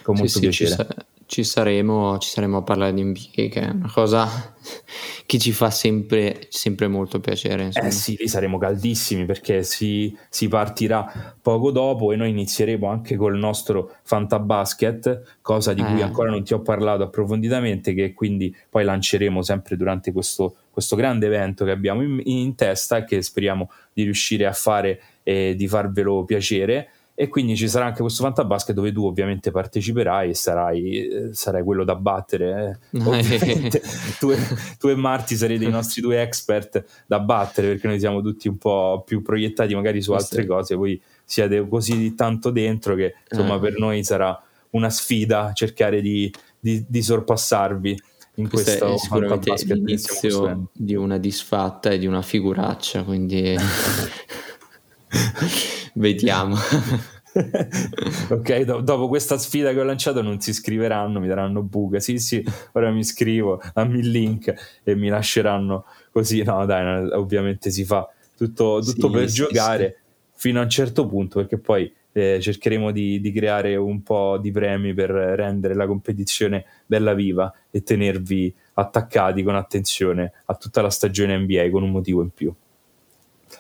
con molto sì, piacere sì, ci saremo, ci saremo a parlare di NBA, che è una cosa che ci fa sempre, sempre molto piacere. Insomma. Eh sì, lì saremo caldissimi perché si, si, partirà poco dopo e noi inizieremo anche col nostro Fantabasket, cosa di eh. cui ancora non ti ho parlato approfonditamente, che quindi poi lanceremo sempre durante questo, questo grande evento che abbiamo in, in testa e che speriamo di riuscire a fare e di farvelo piacere e quindi ci sarà anche questo Fantabasket dove tu ovviamente parteciperai e sarai, eh, sarai quello da battere eh. tu, e, tu, e, Marti sarete i nostri due expert da battere perché noi siamo tutti un po' più proiettati magari su altre sì. cose voi siete così tanto dentro che insomma eh. per noi sarà una sfida cercare di, di, di sorpassarvi in questo, questo è sicuramente l'inizio di una disfatta e di una figuraccia quindi Vediamo. ok, do- dopo questa sfida che ho lanciato non si iscriveranno, mi daranno buca. Sì, sì, ora mi iscrivo, dammi il link e mi lasceranno così. No, dai, ovviamente si fa tutto, tutto sì, per sì, giocare sì. fino a un certo punto, perché poi eh, cercheremo di, di, creare un po' di premi per rendere la competizione bella viva e tenervi attaccati con attenzione a tutta la stagione NBA con un motivo in più.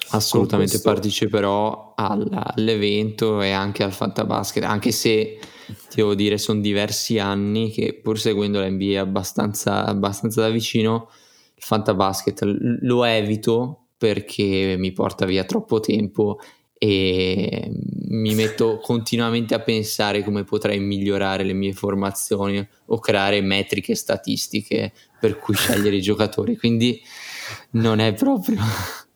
Assolutamente questo... parteciperò all'evento e anche al Fantabasket, anche se ti devo dire sono diversi anni che pur seguendo l'NBA abbastanza, abbastanza da vicino, il Fantabasket lo evito perché mi porta via troppo tempo e mi metto continuamente a pensare come potrei migliorare le mie formazioni o creare metriche statistiche per cui scegliere i giocatori, quindi non è proprio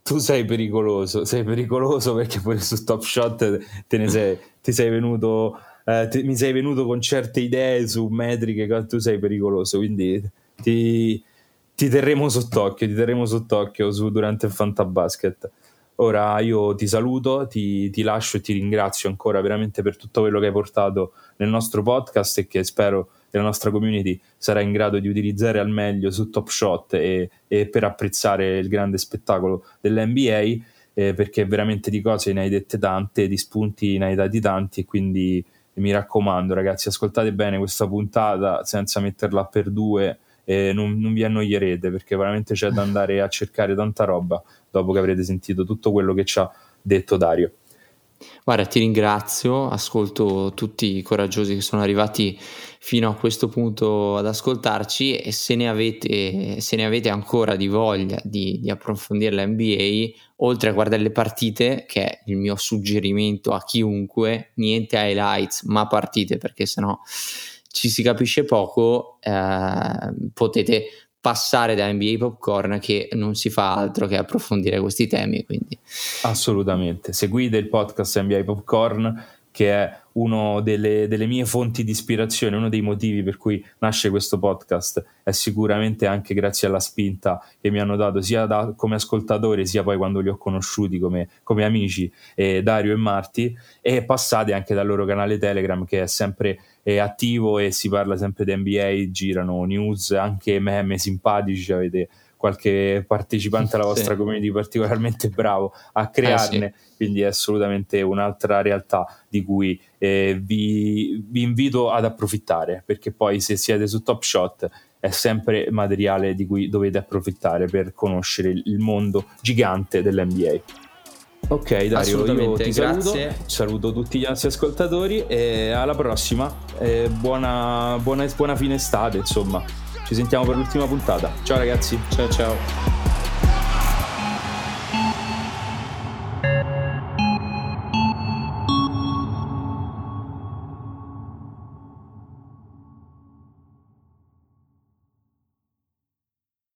tu sei pericoloso, sei pericoloso perché pure su Top Shot te ne sei, ti sei venuto, eh, ti, mi sei venuto con certe idee su metriche, tu sei pericoloso, quindi ti, ti terremo sott'occhio, ti terremo sott'occhio su, durante il Fantabasket. Ora io ti saluto, ti, ti lascio e ti ringrazio ancora veramente per tutto quello che hai portato nel nostro podcast e che spero che la nostra community sarà in grado di utilizzare al meglio su Top Shot e, e per apprezzare il grande spettacolo dell'NBA. eh, perché veramente di cose ne hai dette tante, di spunti ne hai dati tanti e quindi mi raccomando ragazzi ascoltate bene questa puntata senza metterla per due e non, non vi annoierete perché veramente c'è da andare a cercare tanta roba dopo che avrete sentito tutto quello che ci ha detto Dario. Guarda, ti ringrazio, ascolto tutti i coraggiosi che sono arrivati fino a questo punto ad ascoltarci e se ne avete, se ne avete ancora di voglia di, di approfondire la NBA, oltre a guardare le partite, che è il mio suggerimento a chiunque, niente highlights ma partite perché sennò ci si capisce poco, eh, potete passare da NBA Popcorn che non si fa altro che approfondire questi temi. Quindi. Assolutamente. Seguite il podcast NBA Popcorn che è una delle, delle, mie fonti di ispirazione, uno dei motivi per cui nasce questo podcast è sicuramente anche grazie alla spinta che mi hanno dato sia da, come ascoltatori sia poi quando li ho conosciuti come, come amici eh, Dario e Marti e passate anche dal loro canale Telegram che è sempre attivo e si parla sempre di NBA, girano news, anche meme simpatici, avete qualche partecipante alla vostra sì. community particolarmente bravo a crearne, eh sì. quindi è assolutamente un'altra realtà di cui eh, vi, vi, invito ad approfittare, perché poi se siete su Top Shot è sempre materiale di cui dovete approfittare per conoscere il mondo gigante dell'NBA. Ok Dario, io ti saluto, saluto tutti gli nostri ascoltatori e alla prossima. E buona, buona, buona fine estate, insomma. Ci sentiamo per l'ultima puntata. Ciao ragazzi. Ciao ciao.